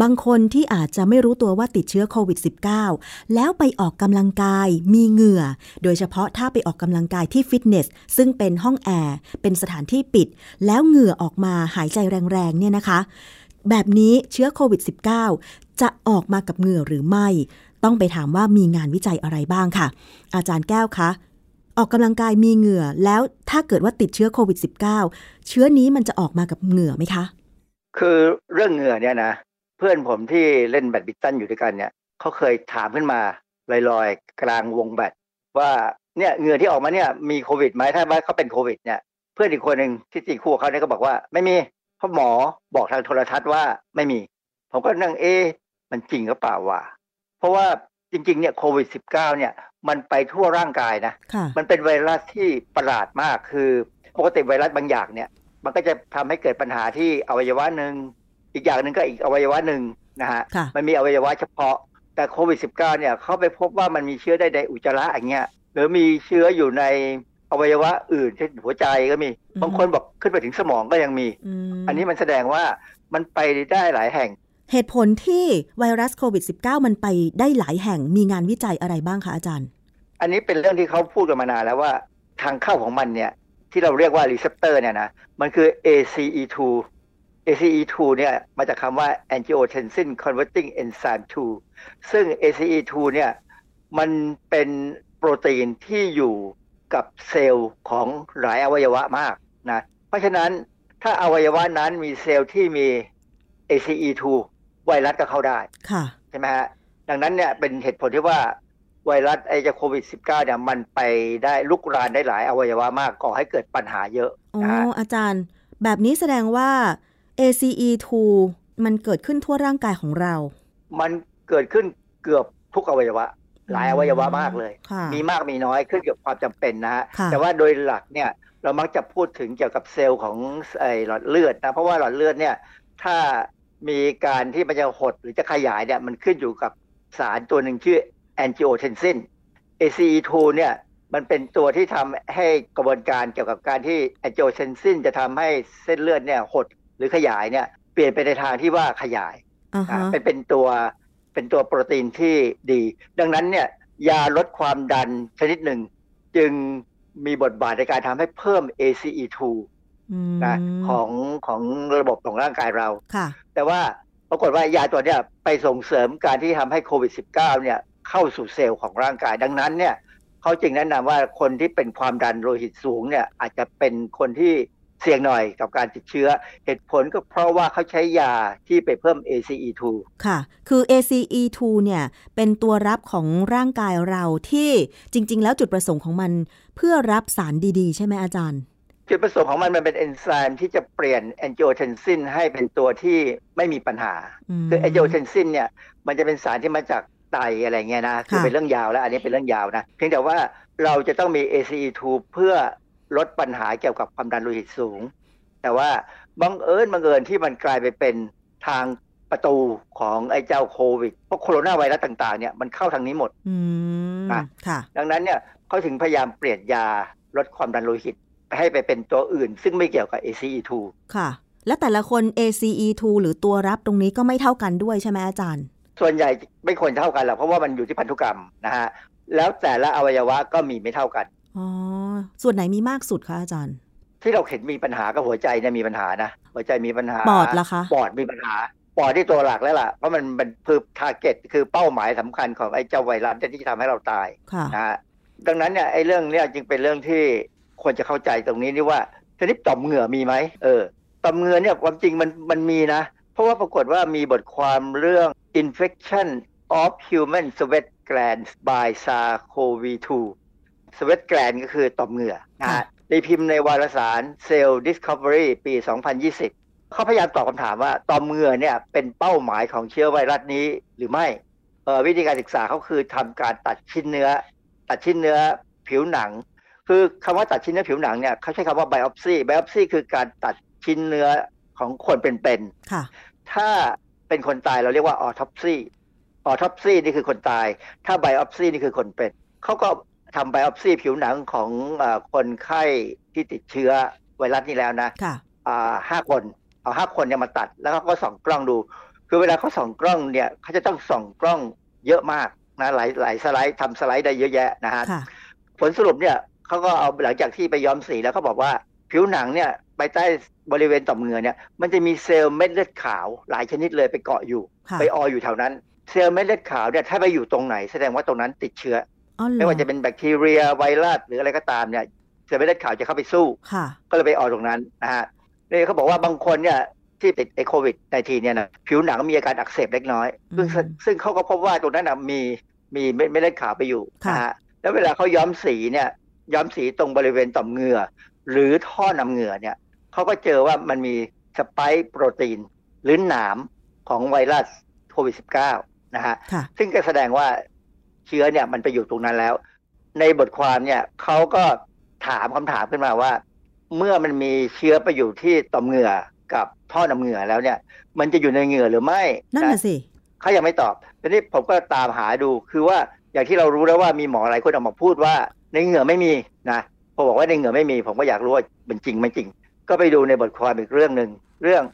บางคนที่อาจจะไม่รู้ตัวว่าติดเชื้อโควิด -19 แล้วไปออกกำลังกายมีเหงื่อ โดยเฉพาะถ้าไปออกกำลังกายที่ฟิตเนส ซึ่งเป็นห้องแอร์ เป็นสถานที่ปิด แล้วเหงื่อออกมาหายใจแรงๆเนี่ยนะคะ แบบนี้เชื้อโควิด -19 จะออกมากับเหงื่อหรือไม่ ต้องไปถามว่ามีงานวิจัยอะไรบ้างค่ะ อาจารย์แก้วคะ ออกกำลังกายมีเหงื่อ แล้วถ้าเกิดว่าติดเชื้อโควิด -19 เชื้อนี้มันจะออกมากับเหงื่อไหมคะ คือเรื่องเหงื่อเนี่ยนะเพื่อนผมที่เล่นแบดมินตันอยู่ด้วยกันเนี่ยเขาเคยถามขึ้นมาลอยๆ กลางวงแบดว่าเนี่ยเหงื่อที่ออกมาเนี่ยมีโควิดไหมถ้าว่าเขาเป็นโควิดเนี่ยเพื่อนอีกคนหนึ่งที่ตีคู่เขาเนี่ยก็บอกว่าไม่มีเพราะหมอบอกทางโทรทัศน์ว่าไม่มี ผมก็นั่งเอ๊มันจริงหรือเปล่าวะเพราะว่า จริงๆเนี่ยโควิด -19 เนี่ยมันไปทั่วร่างกายนะ มันเป็นไวรัสที่ประหลาดมากคือปกติไวรัสบางอย่างเนี่ย มันก็จะทำให้เกิดปัญหาที่อวัยวะหนึ่งอีกอย่างหนึ่งก็อีกอวัยวะหนึ่งนะฮะมันมีอวัยวะเฉพาะ แต่โควิด -19 เนี่ยเขาไปพบว่ามันมีเชื้อได้ในอุจจาระอย่างเงี้ยหรือมีเชื้ออยู่ในอวัยวะอื่นเช่นหัวใจก็มี บางคนบอกขึ้นไปถึงสมองก็ยังมี อันนี้มันแสดงว่ามันไปได้หลายแห่ง เหตุผลที่ไวรัสโควิด -19 มันไปได้หลายแห่งมีงานวิจัยอะไรบ้างคะอาจารย์ อันนี้เป็นเรื่องที่เขาพูดกันมานานแล้วว่าทางเข้าของมันเนี่ยที่เราเรียกว่า receptor เนี่ยนะมันคือ ACE2 ACE2 เนี่ยมาจากคำว่า angiotensin converting enzyme 2 ซึ่ง ACE2 เนี่ยมันเป็นโปรตีนที่อยู่กับเซลล์ของหลายอวัยวะมากนะ เพราะฉะนั้นถ้าอวัยวะนั้นมีเซลล์ที่มี ACE2 ไวรัสก็เข้าได้ค่ะใช่ไหมฮะดังนั้นเนี่ยเป็นเหตุผลที่ว่าไวรัสไอจะโควิด -19 เนี่ยมันไปได้ลุกรานได้หลายอวัยวะมากก่อให้เกิดปัญหาเยอะอ๋อนะฮะอาจารย์ แบบนี้แสดงว่า ACE2 มันเกิดขึ้นทั่วร่างกายของเรา มันเกิดขึ้นเกือบทุกอวัยวะ หลายอวัยวะมากเลยค่ะมีมากมีน้อยขึ้นกับความจำเป็นนะฮะค่ะแต่ว่าโดยหลักเนี่ยเรามักจะพูดถึงเกี่ยวกับเซลล์ของไอหลอดเลือดนะ เพราะว่าหลอดเลือดเนี่ยถ้า มีการที่มันจะหดหรือจะขยายเนี่ยมันขึ้นอยู่กับสารตัวหนึ่งชื่อ angiotensin ACE2 เนี่ยมันเป็นตัวที่ทำให้กระบวนการเกี่ยวกับการที่ angiotensin จะทำให้เส้นเลือดเนี่ยหดหรือขยายเนี่ยเปลี่ยนไปในทางที่ว่าขยายอ่าฮะอ่าเป็นเป็นตัวเป็นตัวโปรตีนที่ดี ดังนั้นเนี่ยยาลดความดันชนิดหนึ่ง จึงมีบทบาทในการทำให้เพิ่ม ACE2 อืม นะของของระบบของร่างกายเราค่ะ แต่ว่าปรากฏว่ายาตัวเนี้ยไปส่งเสริมการที่ทำให้โควิด -19 เนี่ยเข้าสู่เซลล์ของร่างกายดังนั้นเนี่ยเขาจึงแนะนำว่าคนที่เป็นความดันโลหิตสูงเนี่ยอาจจะเป็นคนที่เสี่ยงหน่อยกับการติดเชื้อ เหตุผลก็เพราะว่าเขาใช้ยาที่ไปเพิ่ม ACE2 ค่ะ คือ ACE2 เนี่ยเป็นตัวรับของร่างกายเราที่จริง ๆ แล้วจุดประสงค์ของมัน เพื่อรับสารดีๆ ใช่ไหมอาจารย์ จุดประสงค์ของมันมันเป็นเอนไซม์ที่จะเปลี่ยน angiotensin ให้เป็นตัวที่ไม่มีปัญหาอืมคือ angiotensin เนี่ยมันจะเป็นสารที่มาจากไตอะไรเงี้ยนะ คือค่ะเป็นเรื่องยาวแล้ว อันนี้เป็นเรื่องยาวนะ เพียงแต่ว่าเราจะต้องมี ACE2 เพื่อลดปัญหาเกี่ยวกับความดันโลหิตสูง แต่ว่าบังเอิญบังเอิญที่มันกลายไปเป็นทางประตูของไอ้เจ้าโควิด เพราะโคโรนาไวรัสต่างๆเนี่ยมันเข้าทางนี้หมดอืมนะค่ะดังนั้นเนี่ยเขาถึงพยายามเปลี่ยนยาลดความดันโลหิต ให้ไปเป็นตัวอื่น ซึ่งไม่เกี่ยวกับ ACE2 ค่ะ และแต่ละคน ACE2 หรือตัวรับตรงนี้ก็ไม่เท่ากันด้วยใช่ไหมอาจารย์ ส่วนใหญ่ไม่ควรเท่ากันหรอกเพราะว่ามันอยู่ที่พันธุกรรมนะฮะแล้วแต่ละอวัยวะก็มีไม่เท่ากันอ๋อส่วนไหนมีมากสุดคะอาจารย์ ที่เราเห็นมีปัญหากับหัวใจเนี่ยมีปัญหานะหัวใจมีปัญหาปอดล่ะคะปอดมีปัญหาปอดที่ตัวหลักแล้วล่ะเพราะมันเป็นคือทาร์เก็ตคือเป้าหมายสำคัญของไอ้เจ้าไวรัสที่จะทำให้เราตายค่ะนะฮะดังนั้นเนี่ยไอ้เรื่องเนี้ยจึงเป็นเรื่องที่ ควรจะเข้าใจตรงนี้นี่ว่าชนิดต่อมเหงื่อมีไหมเออต่อมเหงื่อเนี่ยความจริงมันมันมีนะ เพราะว่าปรากฏว่ามีบทความเรื่อง infection of human sweat glands by SARS-CoV-2 sweat gland ก็คือต่อมเหงื่อนะฮะในพิมพ์ในวารสาร Cell Discovery ปี 2020 เขาพยายามตอบคำถามว่าต่อมเหงื่อเนี่ยเป็นเป้าหมายของเชื้อไวรัสนี้หรือไม่เออวิธีการศึกษาเขาคือทำการตัดชิ้นเนื้อ ตัดชิ้นเนื้อผิวหนัง คือคำว่าตัดชิ้นเนื้อผิวหนังเนี่ยเขาใช้คำว่า biopsy biopsy คือการตัดชิ้นเนื้อของคนเป็นค่ะๆถ้าเป็นคนตายเราเรียกว่า autopsy autopsy นี่คือคนตาย ถ้า biopsy นี่คือคนเป็นเขาก็ทำ biopsy ผิวหนังของเออคนไข้ที่ติดเชื้อไวรัสนี้แล้วนะค่ะอ่าห้าคน เอาห้าคนเนี่ยมาตัด แล้วเขาก็ส่องกล้องดู คือเวลาเขาส่องกล้องเนี่ยเขาจะต้องส่องกล้องเยอะมากนะหลายหลายสไลด์ทำสไลด์ได้เยอะแยะนะฮะค่ะผลสรุปเนี่ย เขาก็เอาหลังจากที่ไปย้อมสีแล้วเขาบอกว่าผิวหนังเนี่ยไปใต้บริเวณต่อมเหงื่อเนี่ยมันจะมีเซลล์เม็ดเลือดขาวหลายชนิดเลยไปเกาะอยู่ค่ะไปอออยู่แถวนั้น เซลล์เม็ดเลือดขาวเนี่ยถ้าไปอยู่ตรงไหนแสดงว่าตรงนั้นติดเชื้ออ๋อเหรอไม่ว่าจะเป็นแบคทีเรียไวรัสหรืออะไรก็ตามเนี่ยเซลล์เม็ดเลือดขาวจะเข้าไปสู้ค่ะก็เลยไปออกตรงนั้นนะฮะนี่เขาบอกว่าบางคนเนี่ยที่ติดไอโควิดในทีเนี่ยนะผิวหนังมีอาการอักเสบเล็กน้อย ซึ่งอืมซึ่งเขาก็พบว่าตรงนั้นนะมีมีเม็ดเม็ดเลือดขาวไปอยู่ค่ะนะฮะแล้วเวลาเขาย้อมสีเนี่ย ย้อมสีตรงบริเวณต่อมเหงื่อ หรือท่อนำเหงื่อเนี่ยเขาก็เจอว่ามันมีสไปค์โปรตีน หรือหนามของไวรัสโควิด -19 นะฮะค่ะซึ่งก็แสดงว่าเชื้อเนี่ยมันไปอยู่ตรงนั้นแล้ว ในบทความเนี่ยเขาก็ถามคำถามขึ้นมาว่า เมื่อมันมีเชื้อไปอยู่ที่ต่อมเหงื่อกับท่อน้ำเหงื่อแล้วเนี่ย มันจะอยู่ในเหงื่อหรือไม่ นั่นน่ะสิเขายังไม่ตอบทีนี้ผมก็ตามหาดูคือว่าอย่างที่เรารู้แล้วว่ามีหมอหลายคนออกมาพูดว่า ในเหงื่อไม่มีนะพอบอกว่าในเหงื่อไม่มี ผมก็อยากรู้ว่าเป็นจริงไม่จริง ก็ไปดูในบทความอีกเรื่องหนึ่งเรื่อง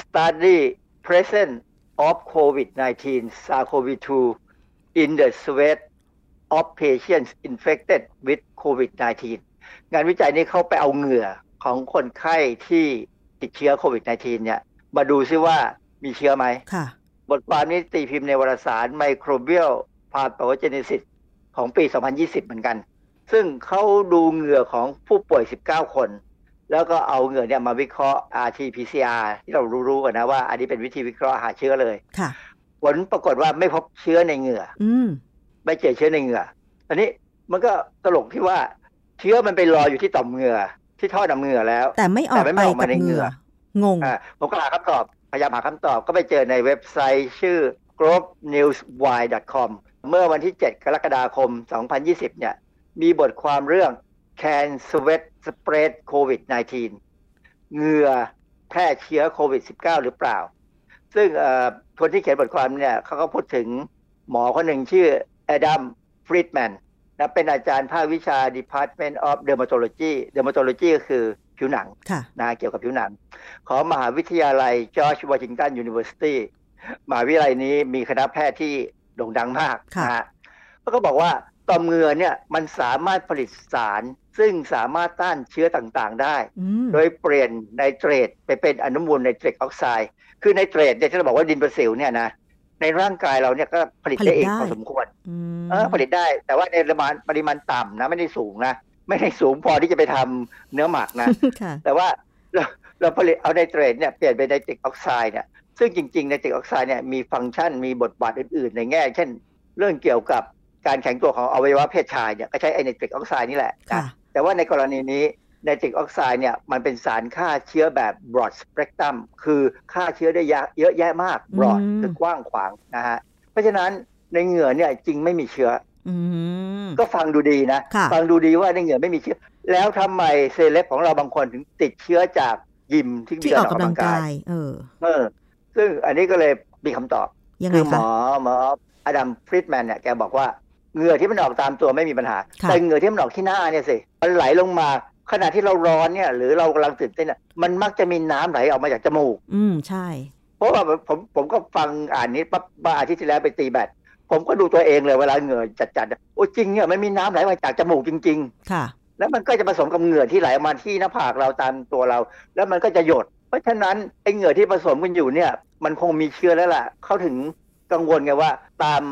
study present of COVID-19 SARS-CoV-2 in the sweat of patients infected with COVID-19 งานวิจัยนี้เขาไปเอาเหงื่อของคนไข้ที่ติดเชื้อโควิด -19 เนี่ย มาดูซิว่ามีเชื้อไหมค่ะบทความนี้ตีพิมพ์ในวารสาร Microbial Pathogenesis ของปี 2020 เหมือนกัน ซึ่งเขาดูเหงื่อของผู้ป่วย 19 คน แล้วก็เอาเหงื่อเนี่ยมาวิเคราะห์ RT-PCR ที่เรารู้ๆกันนะว่า อันนี้เป็นวิธีวิเคราะห์หาเชื้อเลยค่ะผลปรากฏว่าไม่พบเชื้อในเหงื่อ อืมไม่เจอเชื้อในเหงื่อ อันนี้มันก็ตลกที่ว่าเชื้อมันไปรออยู่ที่ต่อมเหงื่อ ที่ท่อน้ำเหงื่อแล้ว แต่ไม่ออกไปไม่ออกกัมาบในเหเหงื่งื่อองงอ่าผมก็หาคำตอบพยายามหาคำตอบก็ไปเจอในเว็บไซต์ชื่อ globenewswire.com เมื่อวันที่ 7 กรกฎาคม 2020 เนี่ย มีบทความเรื่อง Can Sweat Spread COVID-19 เหงื่อแพร่เชื้อโควิด -19 หรือเปล่า ซึ่งเอ่อคนที่เขียนบทความเนี่ยเขาก็พูดถึงหมอคนหนึ่งชื่อ Adam Friedman นะเป็นอาจารย์ภาควิชา Department of Dermatology Dermatology ก็คือผิวหนังค่ะนะเกี่ยวกับผิวหนัง ของมหาวิทยาลัย George Washington University มหาวิทยาลัยนี้มีคณะแพทย์ที่โด่งดังมากค่ะนะฮะแล้วก็บอกว่า ต่อมเหงื่อเนี่ยมันสามารถผลิตสารซึ่งสามารถต้านเชื้อต่างๆได้อืมโดยเปลี่ยนไนเตรตไปเป็นอนุมูลไนตริกออกไซด์ คือไนเตรตเนี่ยที่เราบอกว่าดินประสิวเนี่ยนะ ในร่างกายเราเนี่ยก็ผลิตผลิตได้เองได้พอสมควรอืมเออผลิตได้ แต่ว่าในปริมาณปริมาณต่ำนะไม่ได้สูงนะ ไม่ได้สูงพอที่จะไปทำเนื้อหมักนะค่ะแต่ว่าเราเราผลิตเอาไนเตรตเนี่ยเปลี่ยนเป็นไนตริกออกไซด์เนี่ย ซึ่งจริงๆไนตริกออกไซด์เนี่ยมีฟังก์ชันมีบทบาทอื่นๆ ในแง่ เช่น เรื่องเกี่ยวกับ การแข็งตัวของอวัยวะเพศชายเนี่ยก็ใช้ไอไนตริกออกไซด์นี่แหละนะค่ะแต่ว่าในกรณีนี้ไนตริกออกไซด์เนี่ยมันเป็นสารฆ่าเชื้อแบบ broad spectrum คือฆ่าเชื้อได้เยอะเยอะแยะมาก broad อืมคือกว้างขวางนะฮะเพราะฉะนั้นในเหงื่อเนี่ยจริงไม่มีเชื้ออืมก็ฟังดูดีนะค่ะฟังดูดีว่าในเหงื่อไม่มีเชื้อ แล้วทำไมเซเลบของเราบางคนถึงติดเชื้อจากยิมที่ที่เดิอนอกกำลังกาย เออ เออ ซึ่งอันนี้ก็เลยมีคำตอบยังไงคือหมคะอหมออดัมฟริดแมนเนี่ยแกบอกว่า เหงื่อที่มันออกตามตัวไม่มีปัญหาค่ะแต่เหงื่อที่มันออกที่หน้าเนี่ยสิมันไหลลงมาขณะที่เราร้อนเนี่ย หรือเรากำลังตื่นเต้นเนี่ยมันมักจะมีน้ำไหลออกมาจากจมูก อืมใช่ เพราะว่าผมผมก็ฟังอ่านนี้ปั๊บมาอาทิตย์ที่แล้วไปตีแบดพผมก็ดูตัวเองเลยเวลาเหงื่อจัดๆโอ้จริงเนี่ยมันมีน้ำไหลมาจากจมูกจริงค่ะๆแล้วมันก็จะผสมกับเหงื่อที่ไหลออกมาที่หน้าผากเราตามตัวเรา แล้วมันก็จะหยด เพราะฉะนั้นไอ้เหงื่อที่ผสมกันอยู่เนี่ย มันคงมีเชื้อแล้วล่ะ เขาถึงกังวลไงว่าตาม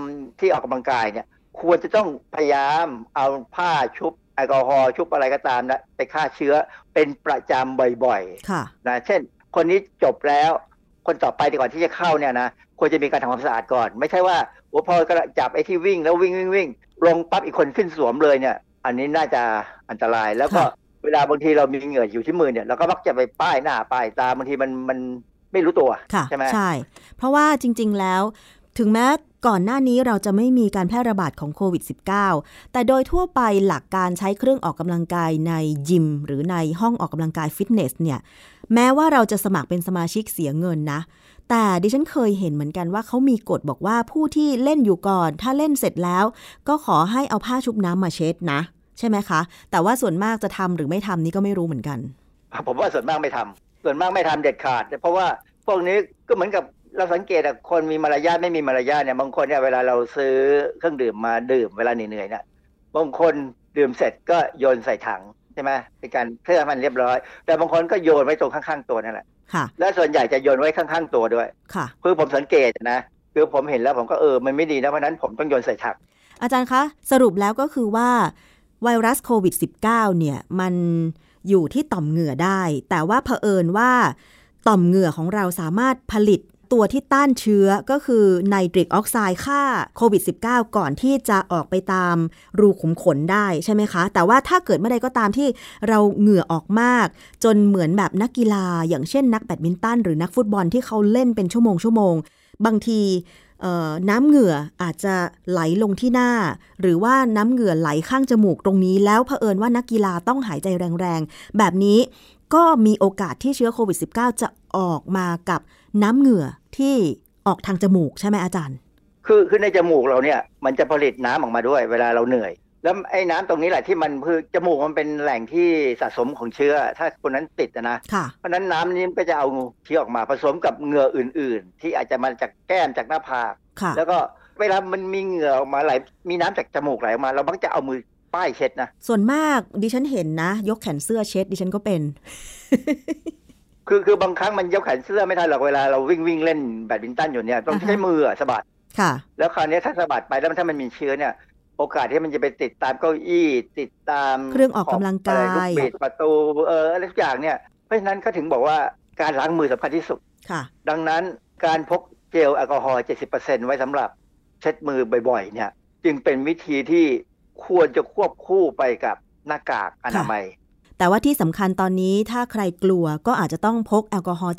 ที่ออกกำลังกายเนี่ย ควรจะต้องพยายามเอาผ้าชุบแอลกอฮอล์ชุบอะไรก็ตามนะไปฆ่าเชื้อเป็นประจำบ่อยๆค่ะนะเช่น คนนี้จบแล้วคนต่อไปก่อนที่จะเข้าเนี่ยนะควรจะมีการทำความสะอาดก่อน ไม่ใช่ว่าโอ้พอกระจับไอ้ที่วิ่งแล้ววิ่งวิ่งวิ่งลงปั๊บอีกคนขึ้นสวมเลยเนี่ย อันนี้น่าจะอันตรายแล้วก็เวลาบางทีเรามีเหงื่ออยู่ที่มือเนี่ยเราก็มักจะไปป้ายหน้าป้ายตาบางทีมันมันไม่รู้ตัวค่ะใช่ไหมใช่ เพราะว่าจริง ๆแล้ว ถึงแม้ก่อนหน้านี้เราจะไม่มีการแพร่ระบาดของโควิด -19 แต่โดยทั่วไปหลักการใช้เครื่องออกกำลังกายในยิม หรือในห้องออกกำลังกายฟิตเนสเนี่ยแม้ว่าเราจะสมัครเป็นสมาชิกเสียเงินนะ แต่ดิฉันเคยเห็นเหมือนกันว่าเขามีกฎบอกว่าผู้ที่เล่นอยู่ก่อน ถ้าเล่นเสร็จแล้ว ก็ขอให้เอาผ้าชุบน้ำมาเช็ดนะ ใช่ไหมคะ แต่ว่าส่วนมากจะทำหรือไม่ทำนี่ก็ไม่รู้เหมือนกัน ผมว่าส่วนมากไม่ทำส่วนมากไม่ทำเด็ดขาดเพราะว่าพวกนี้ก็เหมือนกับ เราสังเกตอะคนมีมารยาทไม่มีมารยาทเนี่ยบางคนเนี่ยเวลาเราซื้อเครื่องดื่มมาดื่มเวลาเหนื่อยๆเนี่ยบางคนดื่มเสร็จก็โยนใส่ถังใช่ไหมเป็นการเพื่อให้มันเรียบร้อย แต่บางคนก็โยนไว้ตรงข้างๆตัวนั่นแหละค่ะและส่วนใหญ่จะโยนไว้ข้างๆตัวด้วยค่ะคือผมสังเกตนะคือผมเห็นแล้วผมก็เออมันไม่ดีนะเพราะฉะนั้นผมต้องโยนใส่ถังอาจารย์คะ สรุปแล้วก็คือว่าไวรัสโควิด -19 เนี่ยมันอยู่ที่ต่อมเหงื่อได้ แต่ว่าเผอิญว่าต่อมเหงื่อของเราสามารถผลิต ตัวที่ต้านเชื้อก็คือไนตริกออกไซด์ฆ่าโควิด -19 ก่อนที่จะออกไปตามรูขุมขนได้ใช่ไหมคะ แต่ว่าถ้าเกิดเมื่อใดก็ตามที่เราเหงื่อออกมาก จนเหมือนแบบนักกีฬา อย่างเช่นนักแบดมินตันหรือนักฟุตบอลที่เขาเล่นเป็นชั่วโมงชั่วโมงบางทีน้ำเหงื่ออาจจะไหลลงที่หน้า หรือว่าน้ำเหงื่อไหลข้างจมูกตรงนี้ แล้วเผอิญว่านักกีฬาต้องหายใจแรงๆ แบบนี้ก็มีโอกาสที่เชื้อโควิด -19 จะออกมากับน้ำเหงื่อ ที่ออกทางจมูกใช่ไหมอาจารย์ คือคือในจมูกเราเนี่ย มันจะผลิตน้ำออกมาด้วย เวลาเราเหนื่อย แล้วไอ้น้ำตรงนี้แหละที่มันคือจมูกมันเป็นแหล่งที่สะสมของเชื้อ ถ้าคนนั้นติดนะค่ะเพราะนั้นน้ำนี้ก็จะเอาเชื้อออกมาผสมกับเหงื่ออื่น ๆ ที่อาจจะมาจากแก้มจากหน้าผากค่ะแล้วก็เวลามันมีเหงื่อออกมาไหลมีน้ำจากจมูกไหลออกมา เรามักจะเอามือป้ายเช็ดนะส่วนมากดิฉันเห็นนะ ยกแขนเสื้อเช็ด ดิฉันก็เป็น คือคือบางครั้งมันยกแขนเสื้อไม่ทันหรอกเวลาเราวิ่งวิ่งเล่นแบดมินตันอยู่เนี่ยต้องใช้มือสะบัดค่ะแล้วคราวนี้ถ้าสะบัดไปแล้วถ้ามันมีเชื้อเนี่ย โอกาสที่มันจะไปติดตามเก้าอี้ติดตามเครื่องออกกำลังกายลูกบิดประตูเอออะไรทุกอย่างเนี่ยเพราะฉะนั้นเขาถึงบอกว่าการล้างมือสำคัญที่สุดค่ะ ดังนั้นการพกเจลแอลกอฮอล์70%ไว้สำหรับเช็ดมือบ่อยๆ เนี่ย จึงเป็นวิธีที่ควรจะควบคู่ไปกับหน้ากากอนามัย แต่ว่าที่สำคัญตอนนี้ถ้าใครกลัวก็อาจจะต้องพกแอลกอฮอล์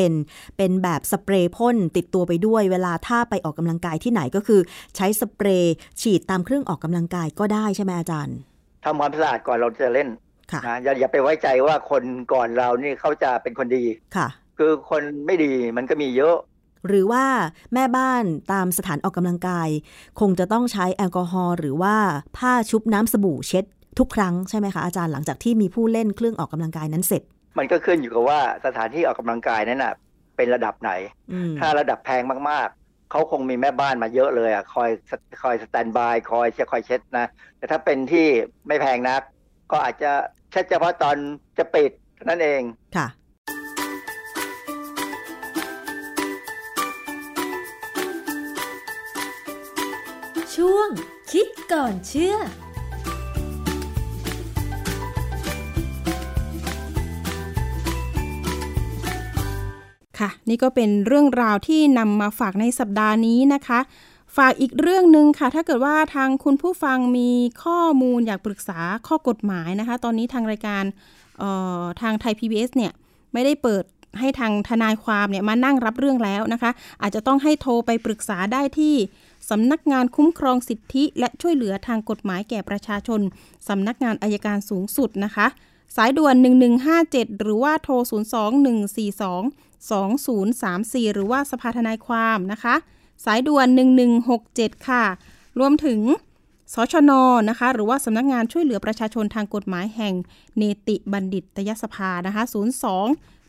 70%เป็นแบบสเปรย์พ่นติดตัวไปด้วยเวลาถ้าไปออกกำลังกายที่ไหนก็คือ ใช้สเปรย์ฉีดตามเครื่องออกกำลังกายก็ได้ใช่ไหมอาจารย์ทำความสะอาดก่อนเราจะเล่นค่ะนะอย่าอย่าไปไว้ใจว่าคนก่อนเรานี่เขาจะเป็นคนดีค่ะ คือคนไม่ดีมันก็มีเยอะ หรือว่าแม่บ้านตามสถานออกกำลังกาย คงจะต้องใช้แอลกอฮอล์หรือว่าผ้าชุบน้ำสบู่เช็ด ทุกครั้งใช่ไหมคะอาจารย์หลังจากที่มีผู้เล่นเครื่องออกกำลังกายนั้นเสร็จ มันก็ขึ้นอยู่กับว่าสถานที่ออกกำลังกายนั้นน่ะ เป็นระดับไหนอืมถ้าระดับแพงมากๆเขาคงมีแม่บ้านมาเยอะเลยอะคอยคอยสแตนบายคอยเช็ดคอยเช็ดนะ แต่ถ้าเป็นที่ไม่แพงนัก ก็อาจจะเช็ดเฉพาะตอนจะปิดเท่านั้นเองค่ะช่วงคิดก่อนเชื่อ ค่ะ นี่ก็เป็นเรื่องราวที่นำมาฝากในสัปดาห์นี้นะคะ ฝากอีกเรื่องหนึ่งค่ะ ถ้าเกิดว่าทางคุณผู้ฟังมีข้อมูลอยากปรึกษาข้อกฎหมายนะคะ ตอนนี้ทางรายการออทางไทย PBS เนี่ยไม่ได้เปิดให้ทางทนายความเนี่ยมานั่งรับเรื่องแล้วนะคะ อาจจะต้องให้โทรไปปรึกษาได้ที่สำนักงานคุ้มครองสิทธิ และช่วยเหลือทางกฎหมายแก่ประชาชนสำนักงานอายการสูงสุดนะคะ สายด่วน 1157 หรือว่าโทร 02 142 2034 หรือว่าสภาทนายความนะคะ สายด่วน 1167 ค่ะ รวมถึงสชนนะคะ หรือว่าสำนักงานช่วยเหลือประชาชนทางกฎหมายแห่งเนติบัณฑิตยสภานะคะ 02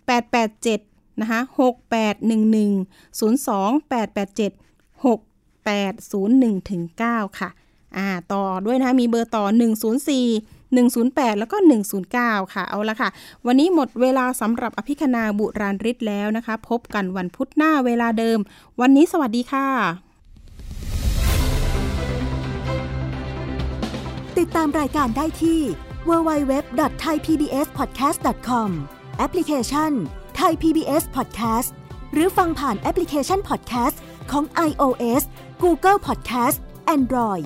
887 นะคะ 6811 02 887 6801ถึง9ค่ะ อ่า ต่อด้วยนะคะมีเบอร์ต่อ 104 108 แล้วก็ 109 ค่ะ เอาละค่ะ วันนี้หมดเวลาสำหรับอภิคณาบุราริศแล้วนะคะ พบกันวันพุธหน้าเวลาเดิม วันนี้สวัสดีค่ะ ติดตามรายการได้ที่ www.thaipbspodcast.com แอปพลิเคชัน Thai PBS Podcast หรือฟังผ่านแอปพลิเคชัน Podcast ของ iOS Google Podcast Android